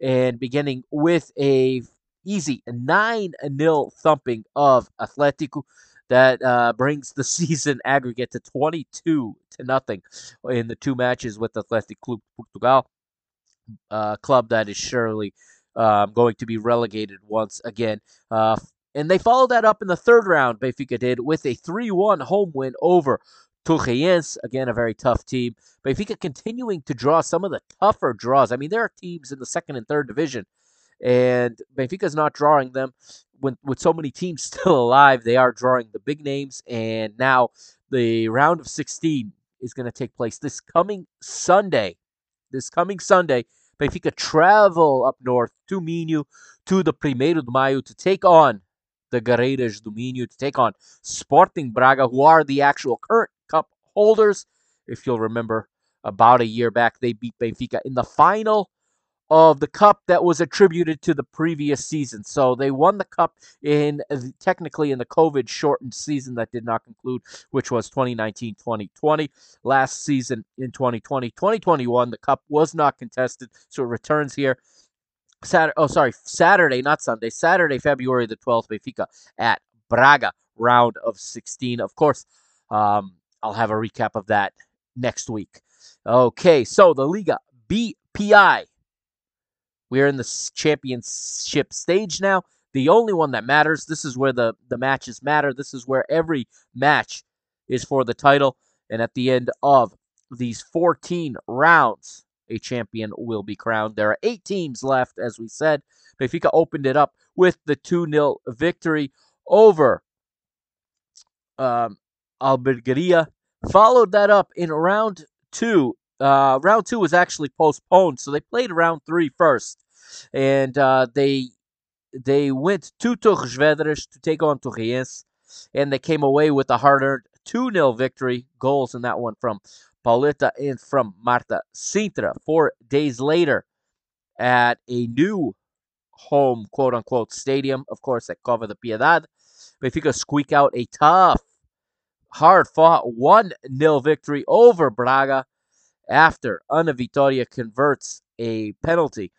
[SPEAKER 1] and beginning with a easy 9-0 thumping of Atletico that uh, brings the season aggregate to 22 to nothing in the two matches with Athletic Club Portugal, uh, club that is surely um, going to be relegated once again. Uh, and they followed that up in the third round, Benfica did, with a 3 1 home win over Torreense. Again, a very tough team. Benfica continuing to draw some of the tougher draws. I mean, there are teams in the second and third division, and Benfica's not drawing them. When, with so many teams still alive, they are drawing the big names, and now the round of 16 is going to take place this coming Sunday. This coming Sunday, Benfica travel up north to Minho to the Primeiro de Maio to take on the Guerreiras do Minho, to take on Sporting Braga, who are the actual current cup holders. If you'll remember, about a year back, they beat Benfica in the final of the cup that was attributed to the previous season. So they won the cup in technically in the COVID shortened season that did not conclude, which was 2019 2020. Last season in 2020 2021, the cup was not contested, so it returns here. Saturday, oh, sorry, Saturday, not Sunday, Saturday, February the 12th, Benfica at Braga, round of 16. Of course, um, I'll have a recap of that next week. Okay, so the Liga BPI we are in the championship stage now. The only one that matters. This is where the, the matches matter. This is where every match is for the title. And at the end of these 14 rounds, a champion will be crowned. There are eight teams left, as we said. Benfica opened it up with the 2 0 victory over um, Albergaria. Followed that up in round two. Uh, round two was actually postponed, so they played round three first, and uh, they they went to Torres to take on Torreense, and they came away with a hard-earned 2-0 victory. Goals in that one from Pauleta and from Marta Cintra. Four days later, at a new home quote-unquote stadium, of course, at Cova da Piedade, Benfica squeak out a tough hard fought 1 0 victory over Braga after Ana Vitoria converts a penalty.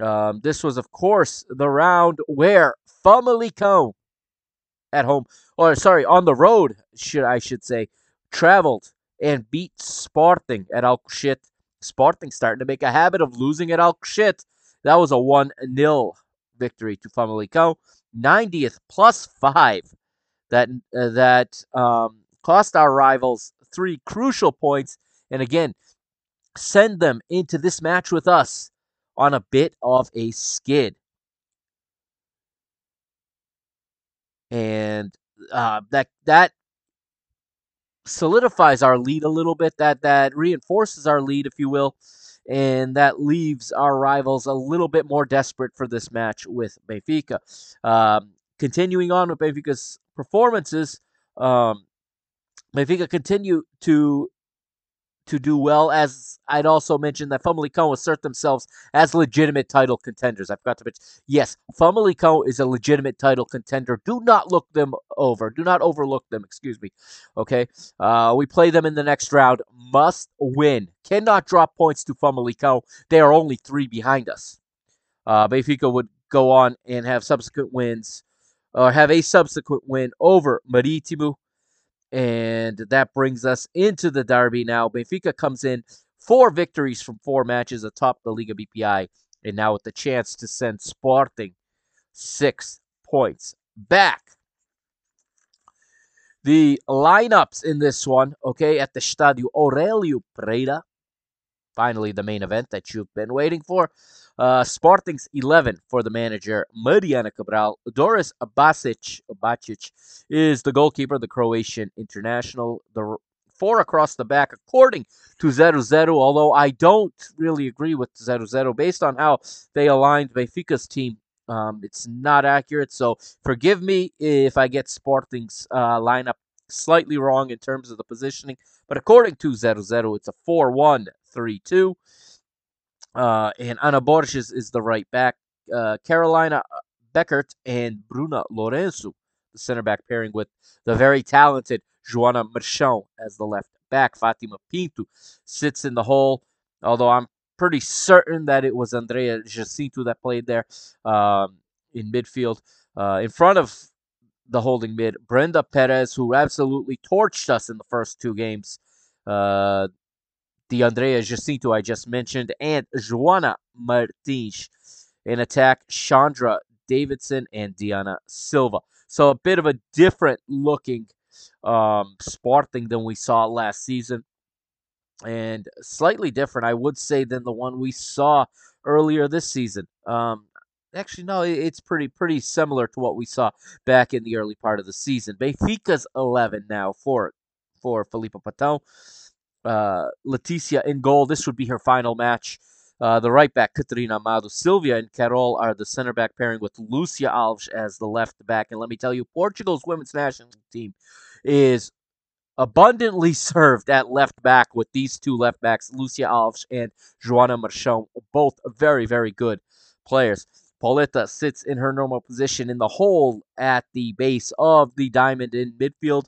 [SPEAKER 1] Um, this was, of course, the round where Famalicão at home, or sorry, on the road, should I should say, traveled and beat Sporting at Alcochete. Sporting starting to make a habit of losing at Alcochete. That was a 1 0 victory to Famalicão. 90th plus 5 that uh, that um, cost our rivals three crucial points, and again, send them into this match with us on a bit of a skid. And uh, that that solidifies our lead a little bit. That that reinforces our lead, if you will, and that leaves our rivals a little bit more desperate for this match with Benfica. Um, continuing on with Benfica's performances, um, Benfica continue to to do well. As I'd also mentioned that Famalicão assert themselves as legitimate title contenders. I forgot to mention. Yes, Famalicão is a legitimate title contender. Do not look them over. Do not overlook them. Excuse me. Okay. Uh, we play them in the next round. Must win. Cannot drop points to Famalicão. They are only three behind us. Uh, Benfica would go on and have subsequent wins, or have a subsequent win over Marítimo and that brings us into the derby now. Benfica comes in four victories from four matches atop the Liga BPI, and now with the chance to send Sporting six points back. The lineups in this one, okay, at the Stadio Aurelio Pereira. Finally, the main event that you've been waiting for. Uh, Sporting's 11 for the manager, Mariana Cabral. Doris Basic, Bacic is the goalkeeper, the Croatian international. The four across the back, according to 0 0, although I don't really agree with 0 0 based on how they aligned Benfica's team. Um, it's not accurate, so forgive me if I get Sporting's uh, lineup slightly wrong in terms of the positioning. But according to 0 0, it's a 4 1 3 2. Uh, and Ana Borges is the right back. Uh, Carolina uh, Beckert and Bruna Lourenço, the center back pairing with the very talented Joana Marchão as the left back. Fatima Pinto sits in the hole, although I'm pretty certain that it was Andreia Jacinto that played there um, in midfield. Uh, in front of the holding mid, Brenda Perez, who absolutely torched us in the first two games. Uh, the Andreia Jacinto I just mentioned, and Joana Martins. In attack, Chandra Davidson and Diana Silva. So a bit of a different looking um, Sporting than we saw last season. And slightly different, I would say, than the one we saw earlier this season. Um, actually, no, it's pretty pretty similar to what we saw back in the early part of the season. Benfica's 11 now for for Filipa Patão uh, Leticia in goal. This would be her final match. Uh, the right back, Catarina Amado. Sylvia and Carol are the center back pairing with Lucia Alves as the left back. And let me tell you, Portugal's women's national team is abundantly served at left back with these two left backs, Lucia Alves and Joana Marchão, both very, very good players. Pauleta sits in her normal position in the hole at the base of the diamond in midfield.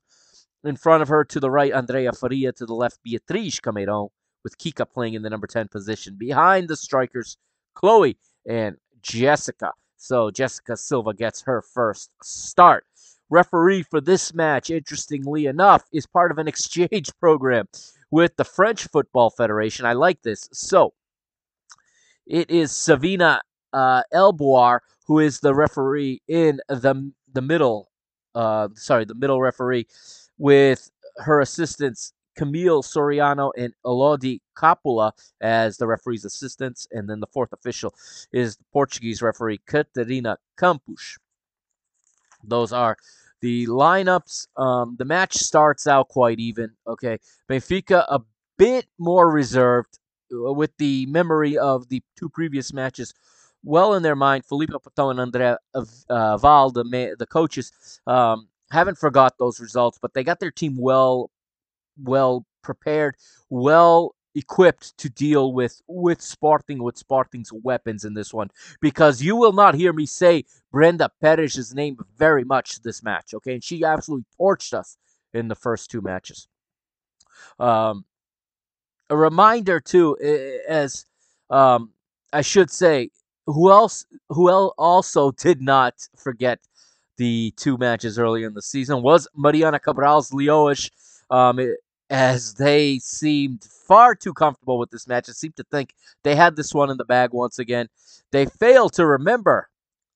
[SPEAKER 1] In front of her to the right, Andreia Faria. To the left, Beatriz Cameirão, with Kika playing in the number 10 position. Behind the strikers, Cloé and Jessica. So Jessica Silva gets her first start. Referee for this match, interestingly enough, is part of an exchange program with the French Football Federation. I like this. So it is Savina uh, Elboir who is the referee in the the middle. Uh, sorry, the middle referee with her assistants Camille Soriano and Elodie Capula as the referee's assistants. And then the fourth official is the Portuguese referee Catarina Campos. Those are the lineups. Um, the match starts out quite even. Okay. Benfica a bit more reserved uh, with the memory of the two previous matches well in their mind. Filipa Patão and Andre uh, Val, the, the coaches, um, haven't forgot those results, but they got their team well well prepared, well equipped to deal with with Sporting with Sporting's weapons in this one because you will not hear me say Brenda Perez's name very much this match, okay? And she absolutely torched us in the first two matches. Um, a reminder too, as um, I should say, who else? Who else also did not forget the two matches earlier in the season was Mariana Cabral's Leões. Um, it, as they seemed far too comfortable with this match. and seemed to think they had this one in the bag once again. They failed to remember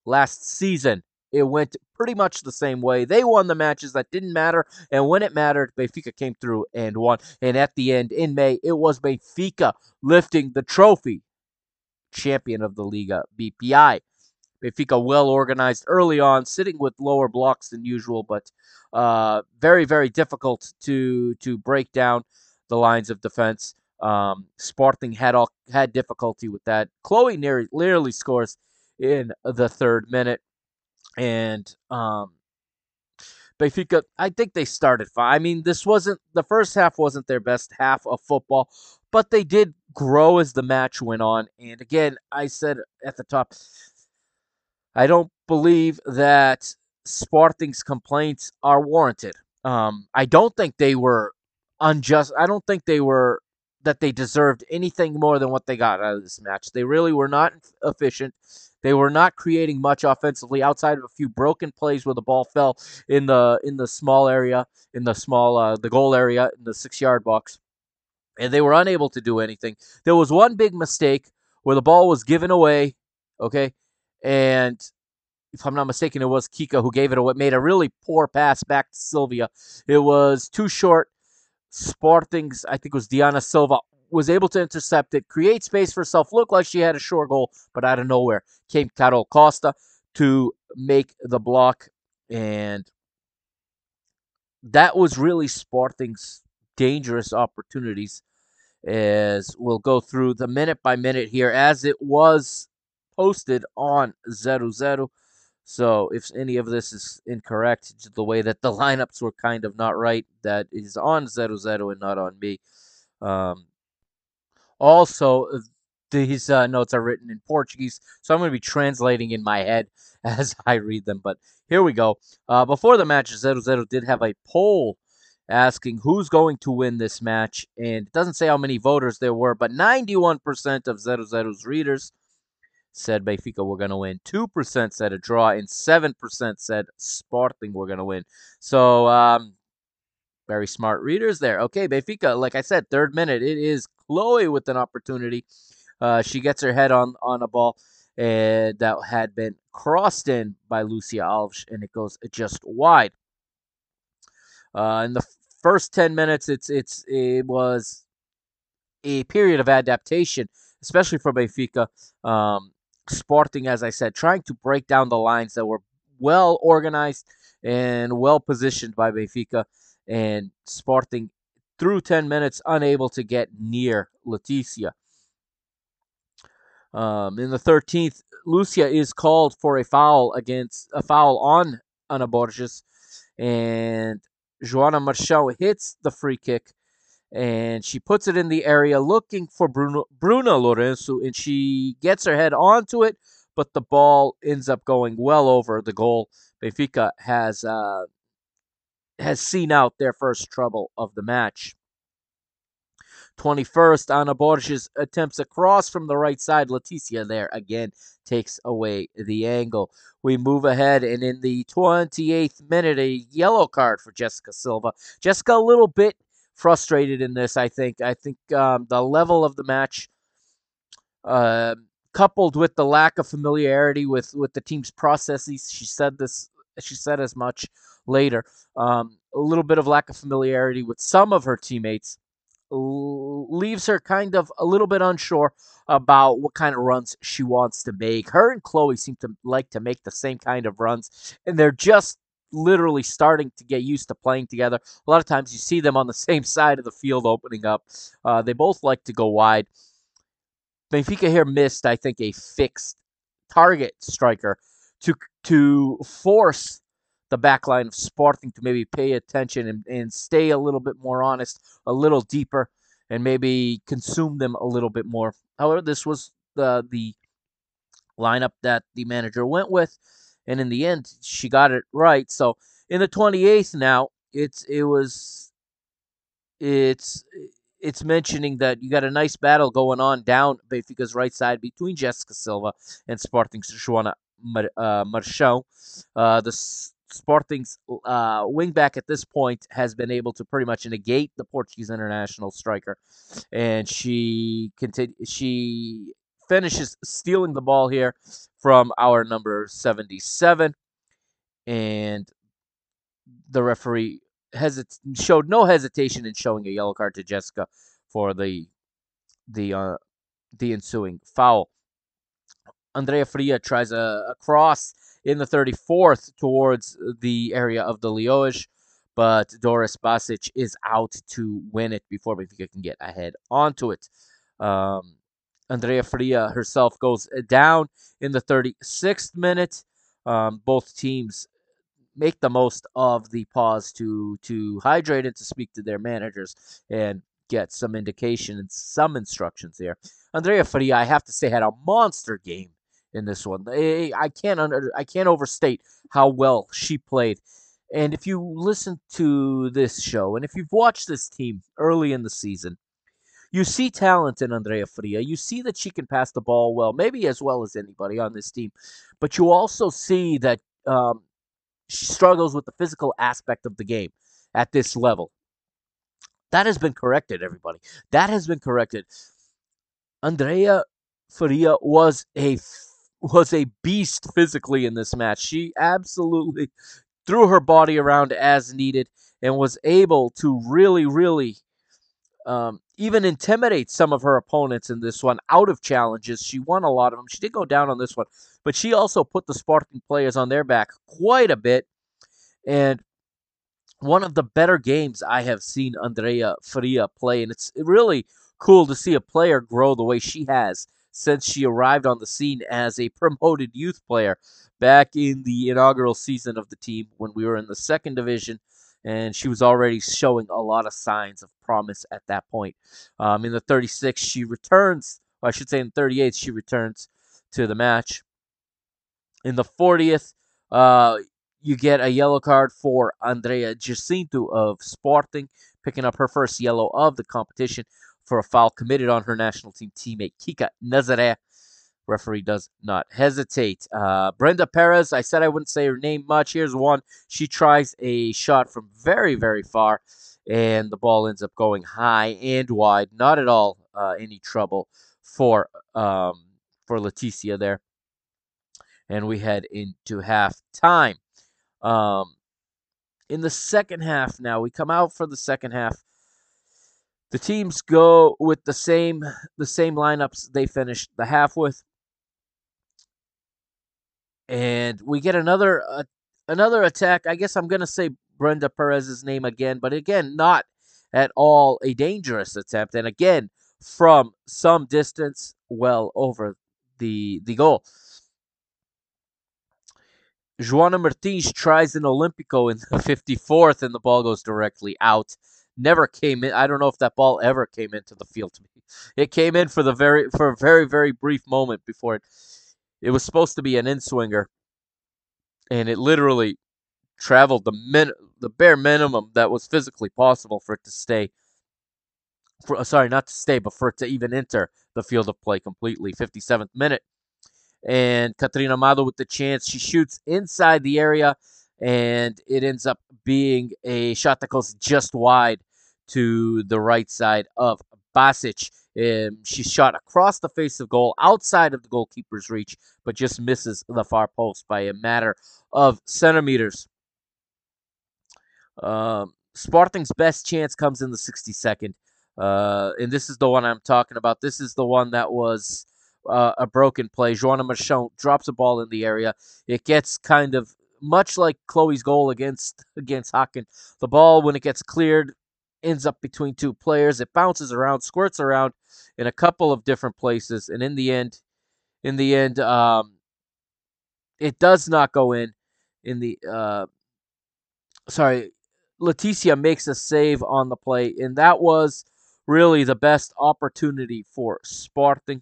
[SPEAKER 1] last season. It went pretty much the same way. They won the matches that didn't matter, and when it mattered, Benfica came through and won. And at the end, in May, it was Benfica lifting the trophy, champion of the Liga BPI. Benfica well organized early on, sitting with lower blocks than usual, but uh, very very difficult to to break down the lines of defense. Um, Sporting had all had difficulty with that. Cloé nearly, nearly scores in the third minute, and um, Benfica. I think they started fine. I mean, this wasn't the first half wasn't their best half of football, but they did grow as the match went on. And again, I said at the top, I don't believe that Sporting's complaints are warranted. Um, I don't think they were unjust. I don't think they were that they deserved anything more than what they got out of this match. They really were not efficient. They were not creating much offensively outside of a few broken plays where the ball fell in the in the small area, in the small uh, the goal area, in the six yard box, and they were unable to do anything. There was one big mistake where the ball was given away. Okay, and if I'm not mistaken, it was Kika who gave it away, made a really poor pass back to Sylvia. It was too short. Sporting's, I think it was Diana Silva, was able to intercept it, create space for herself, looked like she had a short goal, but out of nowhere came Carol Costa to make the block. And that was really Sporting's dangerous opportunities as we'll go through the minute by minute here as it was posted on Zero Zero. So if any of this is incorrect, the way that the lineups were kind of not right, that is on Zero Zero and not on me. Um, also, these uh, notes are written in Portuguese, so I'm going to be translating in my head as I read them. But here we go. Uh, before the match, Zero Zero did have a poll asking who's going to win this match, and it doesn't say how many voters there were, but 91% of Zero Zero's readers said Benfica were going to win. 2% said a draw, and 7% said Sporting were going to win. So, um, very smart readers there. Okay, Benfica, like I said, third minute, it is Cloé with an opportunity. Uh, she gets her head on, on a ball uh, that had been crossed in by Lucia Alves, and it goes just wide. Uh, in the first 10 minutes, it's it's it was a period of adaptation, especially for Benfica. Um, Sporting, as I said, trying to break down the lines that were well organized and well positioned by Benfica, and Sporting through 10 minutes unable to get near Leticia. Um, in the 13th, Lucia is called for a foul against a foul on Ana Borges, and Joana Marchão hits the free kick and she puts it in the area looking for Bruno, Lourenço, and she gets her head onto it, but the ball ends up going well over the goal. Benfica has uh, has seen out their first trouble of the match. 21st, Ana Borges attempts a cross from the right side. Leticia there again takes away the angle. We move ahead, and in the 28th minute, a yellow card for Jessica Silva. Jessica a little bit frustrated in this. I think. I think um, the level of the match, uh, coupled with the lack of familiarity with with the team's processes, she said this. She said as much later. Um, a little bit of lack of familiarity with some of her teammates leaves her kind of a little bit unsure about what kind of runs she wants to make. Her and Cloé seem to like to make the same kind of runs, and they're just literally starting to get used to playing together. A lot of times you see them on the same side of the field opening up. Uh, they both like to go wide. Benfica here missed, I think, a fixed target striker to to force the back line of Sporting to maybe pay attention and, and stay a little bit more honest, a little deeper, and maybe consume them a little bit more. However, this was the the lineup that the manager went with, and in the end, she got it right. So in the 28th now, it's it was it's it's mentioning that you got a nice battle going on down Benfica's right side between Jessica Silva and Sporting's Joana Mar- uh. Uh, the Sporting's uh, wingback at this point has been able to pretty much negate the Portuguese international striker, and she continue she finishes stealing the ball here from our number seventy seven, and the referee hesit- showed no hesitation in showing a yellow card to Jessica for the the uh, the ensuing foul. Andreia Faria tries a, a cross in the 34th towards the area of the Leões, but Doris Basic is out to win it before Benfica can get ahead onto it. Um, Andreia Faria herself goes eh, down in the 36th minute. Um, both teams make the most of the pause to to hydrate and to speak to their managers and get some indication and some instructions there. Andreia Faria, I have to say, had a monster game in this one. Eh, eh, I can't under, I can't overstate how well she played. And if you listen to this show and if you've watched this team early in the season, you see talent in Andreia Faria. You see that she can pass the ball well, maybe as well as anybody on this team. But you also see that um, she struggles with the physical aspect of the game at this level. That has been corrected, everybody. That has been corrected. Andreia Faria was a was a beast physically in this match. She absolutely threw her body around as needed and was able to really, really um, even intimidate some of her opponents in this one out of challenges. She won a lot of them. She did go down on this one, but she also put the Sporting players on their back quite a bit. And one of the better games I have seen Andreia Faria play, and it's really cool to see a player grow the way she has since she arrived on the scene as a promoted youth player back in the inaugural season of the team when we were in the second division. And she was already showing a lot of signs of promise at that point. Um, in the 36th, she returns, I should say in the 38th, she returns to the match. In the 40th, uh, you get a yellow card for Andreia Jacinto of Sporting, picking up her first yellow of the competition for a foul committed on her national team teammate Kika Nazaré. Referee does not hesitate. Uh, Brenda Perez, I said I wouldn't say her name much. Here's one. She tries a shot from very, very far, and the ball ends up going high and wide. Not at all uh, any trouble for um, for Leticia there. And we head into half time. Um, in the second half now, we come out for the second half the teams go with the same the same lineups they finished the half with, and we get another uh, another attack. I guess I'm gonna say Brenda Perez's name again, but again, not at all a dangerous attempt, and again from some distance, well over the the goal. Joana Martins tries an Olympico in the 54th, and the ball goes directly out never came in. I don't know if that ball ever came into the field to. It came in for the very for a very very brief moment before it. It was supposed to be an in swinger, and it literally traveled the min the bare minimum that was physically possible for it to stay. For, uh, sorry, not to stay, but for it to even enter the field of play completely. 57th minute. And Catarina Amado with the chance. She shoots inside the area and it ends up being a shot that goes just wide to the right side of Basic. Um, she shot across the face of goal, outside of the goalkeeper's reach, but just misses the far post by a matter of centimeters. Um, Sporting's best chance comes in the 62nd. Uh, and this is the one I'm talking about. This is the one that was uh, a broken play. Joana Marchão drops a ball in the area. It gets kind of much like Cloé's goal against against Häcken. The ball, when it gets cleared, ends up between two players. It bounces around, squirts around in a couple of different places, and in the end, in the end, um, it does not go in. In the uh, sorry, Leticia makes a save on the play, and that was really the best opportunity for Sporting.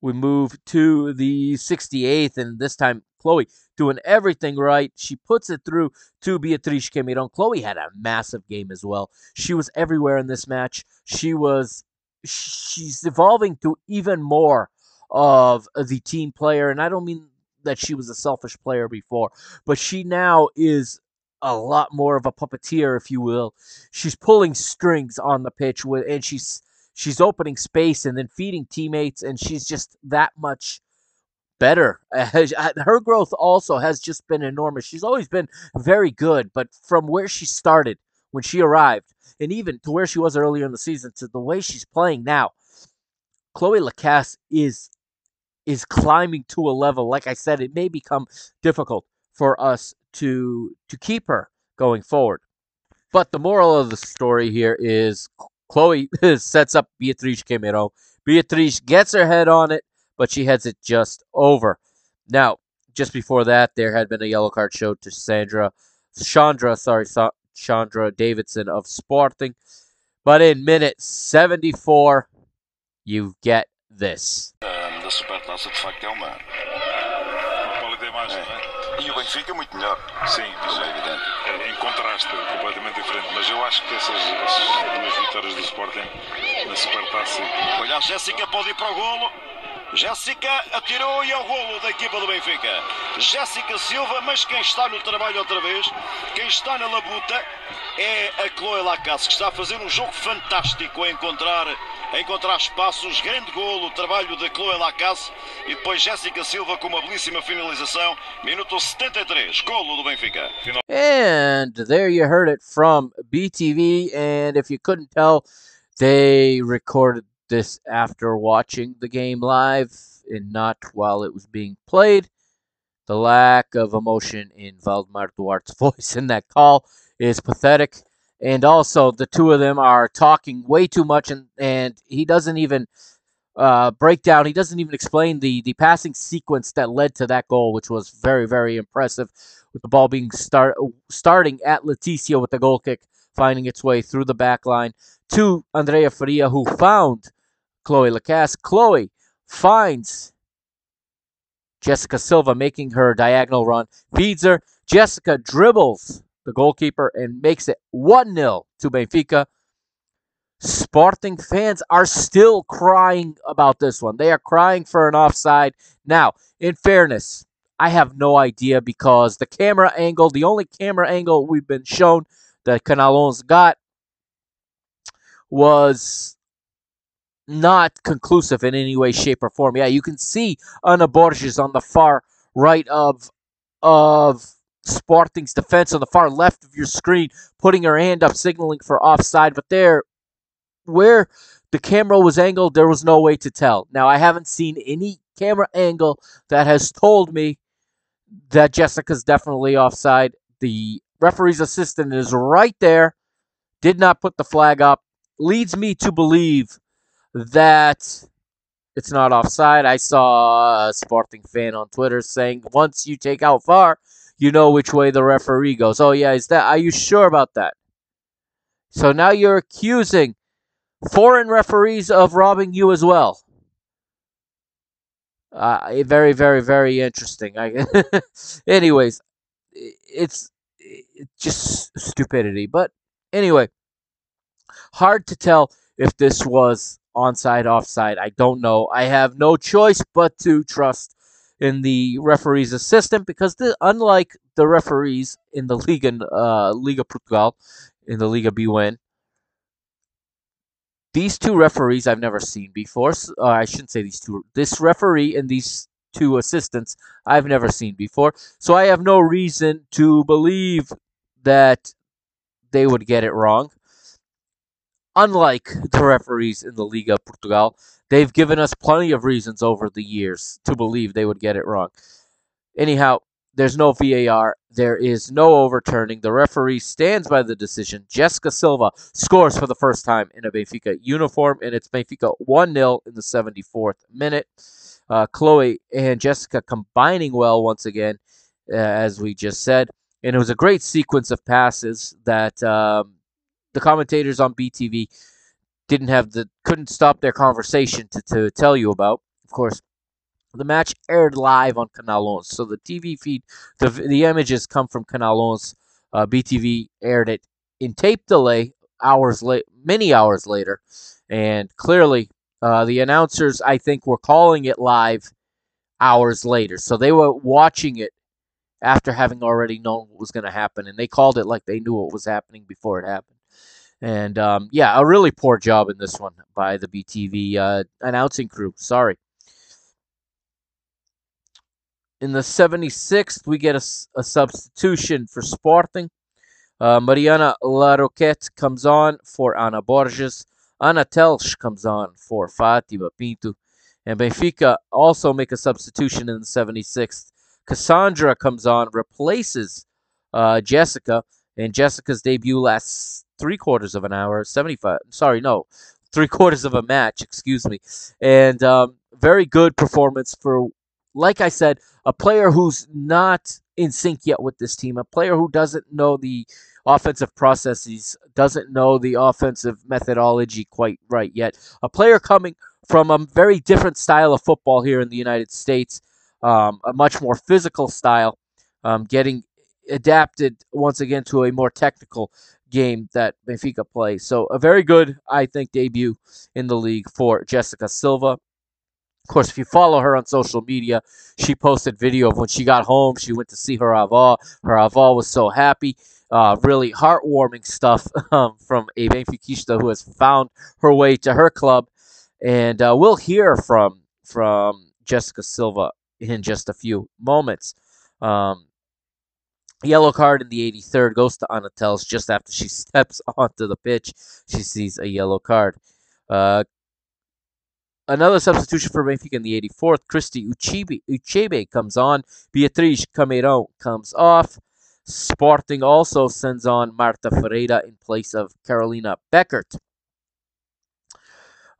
[SPEAKER 1] We move to the 68th, and this time Cloé doing everything right. She puts it through to Beatriz Cameirão. Cloé had a massive game as well. She was everywhere in this match. She was she's evolving to even more of the team player, and I don't mean that she was a selfish player before, but she now is a lot more of a puppeteer, if you will. She's pulling strings on the pitch with, and she's she's opening space and then feeding teammates, and she's just that much better. Uh, uh, her growth also has just been enormous. She's always been very good, but from where she started when she arrived, and even to where she was earlier in the season, to the way she's playing now, Cloé Lacasse is is climbing to a level. Like I said, it may become difficult for us to to keep her going forward. But the moral of the story here is Cloé sets up Beatriz Cameirão. Beatriz gets her head on it, but she heads it just over. Now, just before that, there had been a yellow card showed to Sandra, Chandra, sorry, Chandra Davidson of Sporting. But in minute 74, you get this.
[SPEAKER 6] Um, da Supertaça, de facto, é uma, uma qualidade mais, é. É?
[SPEAKER 7] E o Benfica muito melhor.
[SPEAKER 6] Sim, mas é evidente. É, em contraste, completamente diferente. Mas eu acho que essas, essas duas vitórias do Sporting na Supertaça.
[SPEAKER 7] Olha, a Jéssica pode ir para o golo. Jéssica atirou e é o golo da equipa do Benfica. Jéssica Silva, mas quem está no trabalho outra vez, quem está na labuta, é a Chloe Lacasse, que está a fazer um jogo fantástico a encontrar, a encontrar espaços. Grande golo, trabalho da Chloe Lacasse. E depois Jéssica Silva com uma belíssima finalização. Minuto 73, golo do Benfica.
[SPEAKER 1] And there you heard it from BTV. And if you couldn't tell, they recorded this after watching the game live and not while it was being played. The lack of emotion in Valdemar Duarte's voice in that call is pathetic. And also, the two of them are talking way too much, and, and he doesn't even uh, break down, he doesn't even explain the, the passing sequence that led to that goal, which was very, very impressive, with the ball being start, starting at Leticia with the goal kick, finding its way through the back line to Andreia Faria, who found Cloé Lacasse. Chloe finds Jessica Silva making her diagonal run, feeds her. Jessica dribbles the goalkeeper and makes it 1 0 to Benfica. Sporting fans are still crying about this one. They are crying for an offside. Now, in fairness, I have no idea because the camera angle, the only camera angle we've been shown that Canalons got was not conclusive in any way, shape, or form. Yeah, you can see Ana Borges on the far right of of Sporting's defense on the far left of your screen, putting her hand up, signaling for offside. But there, where the camera was angled, there was no way to tell. Now, I haven't seen any camera angle that has told me that Jessica's definitely offside. The referee's assistant is right there, did not put the flag up, leads me to believe that it's not offside. I saw a Sporting fan on Twitter saying once you take out far, you know which way the referee goes. Oh yeah, is that are you sure about that? So now you're accusing foreign referees of robbing you as well. Uh, very, very, very interesting. I, anyways, it's, it's just stupidity. But anyway, hard to tell if this was onside, offside. I don't know. I have no choice but to trust in the referee's assistant because the, unlike the referees in the Liga, uh, Liga Portugal, in the Liga BWin, these two referees I've never seen before. Uh, I shouldn't say these two. This referee and these two assistants I've never seen before. So I have no reason to believe that they would get it wrong. Unlike the referees in the Liga Portugal, they've given us plenty of reasons over the years to believe they would get it wrong. Anyhow, there's no VAR. There is no overturning. The referee stands by the decision. Jessica Silva scores for the first time in a Benfica uniform, and it's Benfica 1 0 in the 74th minute. Uh, Cloé and Jessica combining well once again, uh, as we just said. And it was a great sequence of passes that um, the commentators on BTV didn't have the couldn't stop their conversation to, to tell you about. Of course, the match aired live on Canal 11. So the TV feed, the, the images come from Canal 11. Uh, BTV aired it in tape delay hours late, many hours later, and clearly uh, the announcers I think were calling it live hours later. So they were watching it after having already known what was going to happen, and they called it like they knew what was happening before it happened. And um, yeah, a really poor job in this one by the BTV uh, announcing crew. Sorry. In the 76th, we get a, a substitution for Sporting. Uh, Mariana Larroquette comes on for Ana Borges. Ana Telsch comes on for Fatima Pinto. And Benfica also make a substitution in the 76th. Cassandra comes on, replaces uh, Jessica. And Jessica's debut lasts three quarters of an hour, 75. Sorry, no, three quarters of a match, excuse me. And um, very good performance for, like I said, a player who's not in sync yet with this team, a player who doesn't know the offensive processes, doesn't know the offensive methodology quite right yet. A player coming from a very different style of football here in the United States, um, a much more physical style, um, getting adapted once again to a more technical game that Benfica plays. So a very good, I think, debut in the league for Jessica Silva. Of course, if you follow her on social media, she posted video of when she got home. She went to see her avó. Her avó was so happy. Uh, really heartwarming stuff um, from a Benfiquista who has found her way to her club. And uh, we'll hear from from Jessica Silva in just a few moments. Um, Yellow card in the 83rd goes to Ana Telsch just after she steps onto the pitch. She sees a yellow card. Uh, another substitution for Benfica in the 84th. Christy Ucheibe, Ucheibe comes on. Beatriz Cameirão comes off. Sporting also sends on Marta Ferreira in place of Carolina Beckert.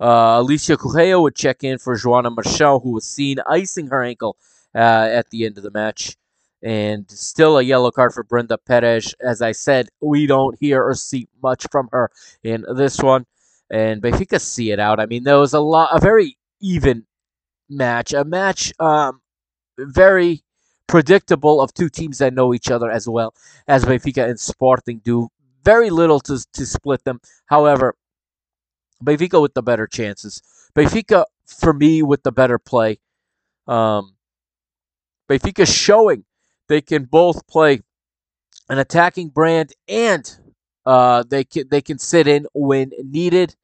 [SPEAKER 1] Uh, Alicia Correa would check in for Joana Marchão, who was seen icing her ankle uh, at the end of the match. And still a yellow card for Brenda Perez. As I said, we don't hear or see much from her in this one. And Benfica see it out. I mean, there was a lot, a very even match, a match um, very predictable of two teams that know each other as well as Benfica and Sporting do. Very little to, to split them. However, Benfica with the better chances. Benfica, for me, with the better play. Um, Benfica showing they can both play an attacking brand and uh, they can they can sit in when needed.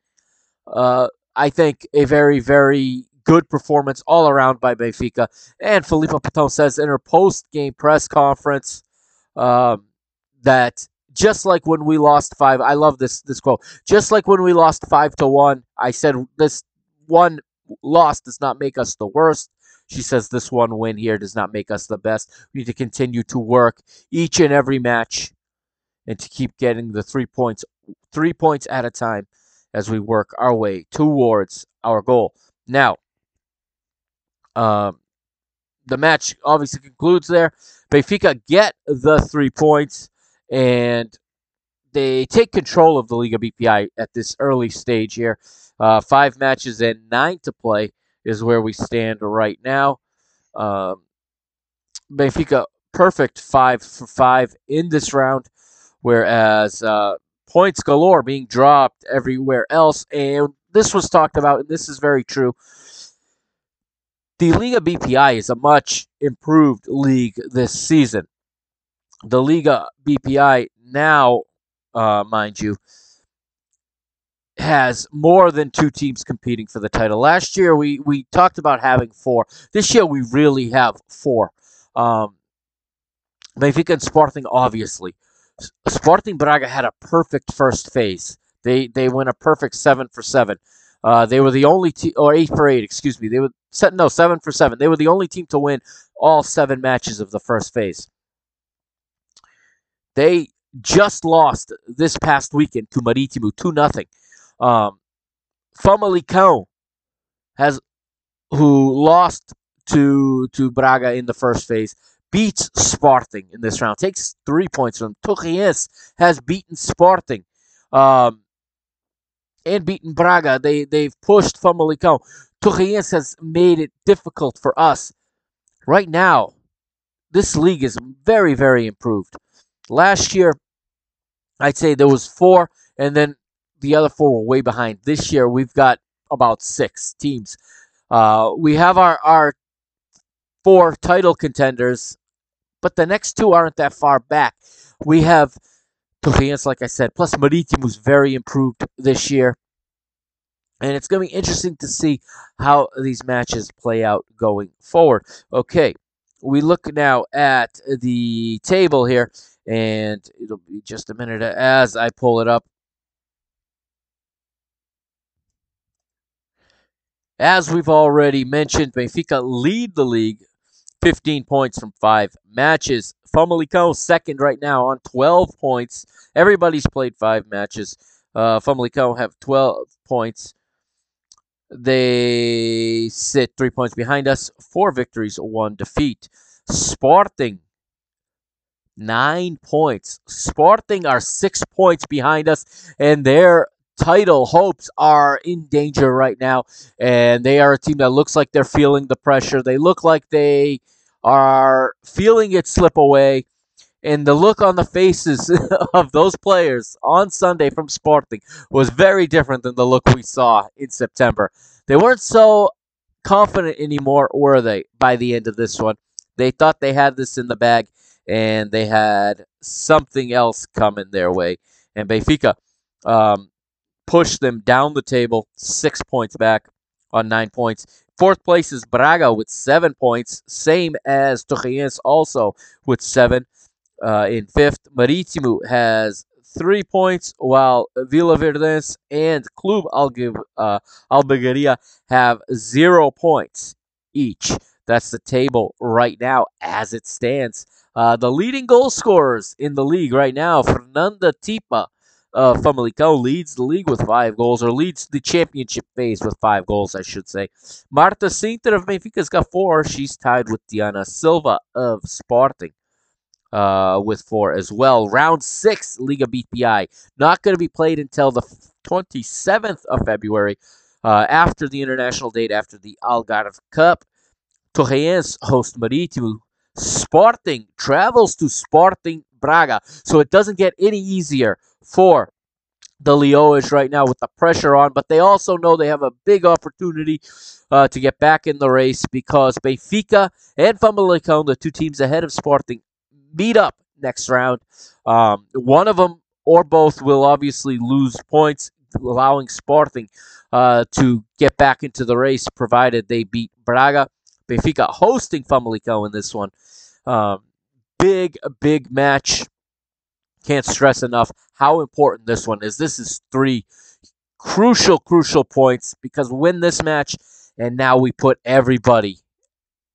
[SPEAKER 1] Uh, I think a very very good performance all around by Benfica. And Filipa Patão says in her post game press conference um, that just like when we lost five, I love this this quote. Just like when we lost five to one, I said this one loss does not make us the worst. She says this one win here does not make us the best. We need to continue to work each and every match and to keep getting the three points, three points at a time as we work our way towards our goal. Now, um, the match obviously concludes there. Benfica get the three points and they take control of the Liga BPI at this early stage here. Uh, five matches and nine to play is where we stand right now. Um, Benfica perfect five for five in this round, whereas uh, points galore being dropped everywhere else. And this was talked about, and this is very true. The Liga BPI is a much improved league this season. The Liga BPI now, uh, mind you, has more than two teams competing for the title. Last year we we talked about having four. This year we really have four. Um, Benfica and Sporting, obviously. Sporting Braga had a perfect first phase. They they went a perfect seven for seven. Uh, they were the only team, or eight for eight, excuse me. They were set no seven for seven. They were the only team to win all seven matches of the first phase. They just lost this past weekend to Marítimo two nothing. Um, Famalicão has who lost to to Braga in the first phase beats Sporting in this round. Takes three points from Torreense has beaten Sporting. Um, and beaten Braga. They they've pushed Famalicão. Torreense has made it difficult for us. Right now, this league is very very improved. Last year, I'd say there was four, and then the other four were way behind. This year, we've got about six teams. Uh, we have our our four title contenders, but the next two aren't that far back. We have Torreense, like I said, plus Marítimo's very improved this year. And it's going to be interesting to see how these matches play out going forward. Okay, we look now at the table here, and it'll be just a minute as I pull it up. As we've already mentioned, Benfica lead the league 15 points from five matches. Famalicão second right now on 12 points. Everybody's played five matches. Uh, Famalicão have 12 points. They sit three points behind us. Four victories, one defeat. Sporting, nine points. Sporting are six points behind us, and their title hopes are in danger right now. And they are a team that looks like they're feeling the pressure. They look like they are feeling it slip away. And the look on the faces of those players on Sunday from Sporting was very different than the look we saw in September. They weren't so confident anymore, were they, by the end of this one? They thought they had this in the bag, and they had something else coming their way. And Benfica um, pushed them down the table, six points back on nine points. Fourth place is Braga with seven points, same as Torreense also with seven. Uh, in fifth, Marítimo has three points, while Vilaverdense and Club Algib, uh, have zero points each. That's the table right now as it stands. Uh, the leading goal scorers in the league right now, Fernanda Tipa uh, Famalicão leads the league with five goals, or leads the championship phase with five goals, I should say. Marta Cintra of Benfica's got four. She's tied with Diana Silva of Sporting uh, with four as well. Round six, Liga BPI. Not going to be played until the 27th of February, uh, after the international date, after the Algarve Cup. Torreense host Marítimo. Sporting travels to Sporting Braga. So it doesn't get any easier for the Leoas right now with the pressure on, but they also know they have a big opportunity uh, to get back in the race because Benfica and Famalicão, the two teams ahead of Sporting, meet up next round. Um, one of them or both will obviously lose points, allowing Sporting uh, to get back into the race, provided they beat Braga. Benfica hosting Famalicão in this one. Um, big, big match. Can't stress enough how important this one is. This is three crucial, crucial points because win this match, and now we put everybody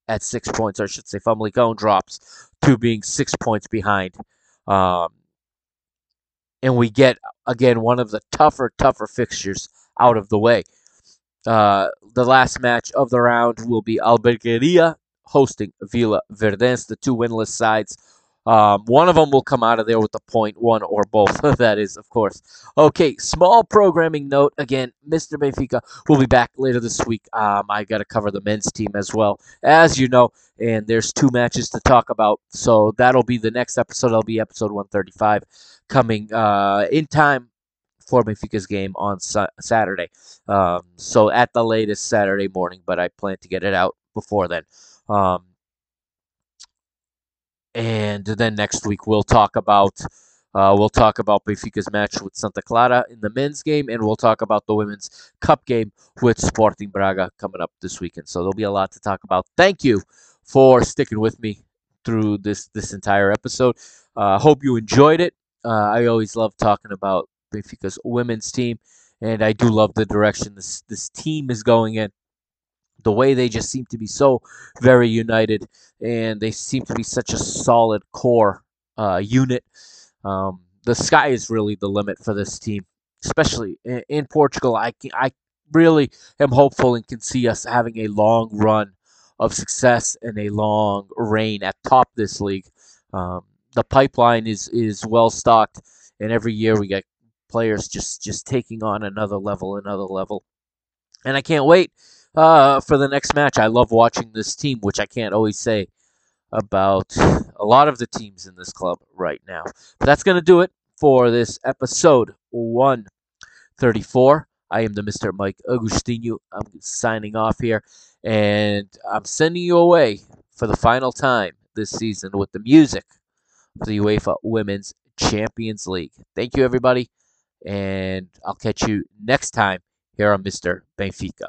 [SPEAKER 1] at six points, or I should say, Famalicão drops to being six points behind. Um, and we get, again, one of the tougher, tougher fixtures out of the way. Uh, the last match of the round will be Albergaria hosting Vila Verdense, the two winless sides. Um, one of them will come out of there with a point, one or both. that is, of course. Okay, small programming note. Again, Mr. Benfica will be back later this week. Um, I got to cover the men's team as well, as you know, and there's two matches to talk about. So that'll be the next episode. That'll be episode 135 coming uh, in time for Benfica's game on sa- Saturday. Um, so at the latest Saturday morning, but I plan to get it out before then. Um, and then next week we'll talk about Uh, we'll talk about Benfica's match with Santa Clara in the men's game, and we'll talk about the women's cup game with Sporting Braga coming up this weekend. So there'll be a lot to talk about. Thank you for sticking with me through this this entire episode. I uh, hope you enjoyed it. Uh, I always love talking about Benfica's women's team, and I do love the direction this this team is going in. The way they just seem to be so very united, and they seem to be such a solid core uh, unit. Um, the sky is really the limit for this team, especially in, in Portugal. I I really am hopeful and can see us having a long run of success and a long reign at top this league. Um, the pipeline is is well stocked, and every year we get players just just taking on another level, another level, and I can't wait uh, for the next match. I love watching this team, which I can't always say about a lot of the teams in this club right now. But that's going to do it for this episode 134. I am the Mr. Mike Agustinu. I'm signing off here, and I'm sending you away for the final time this season with the music for the UEFA Women's Champions League. Thank you, everybody, and I'll catch you next time here on Mr. Benfica.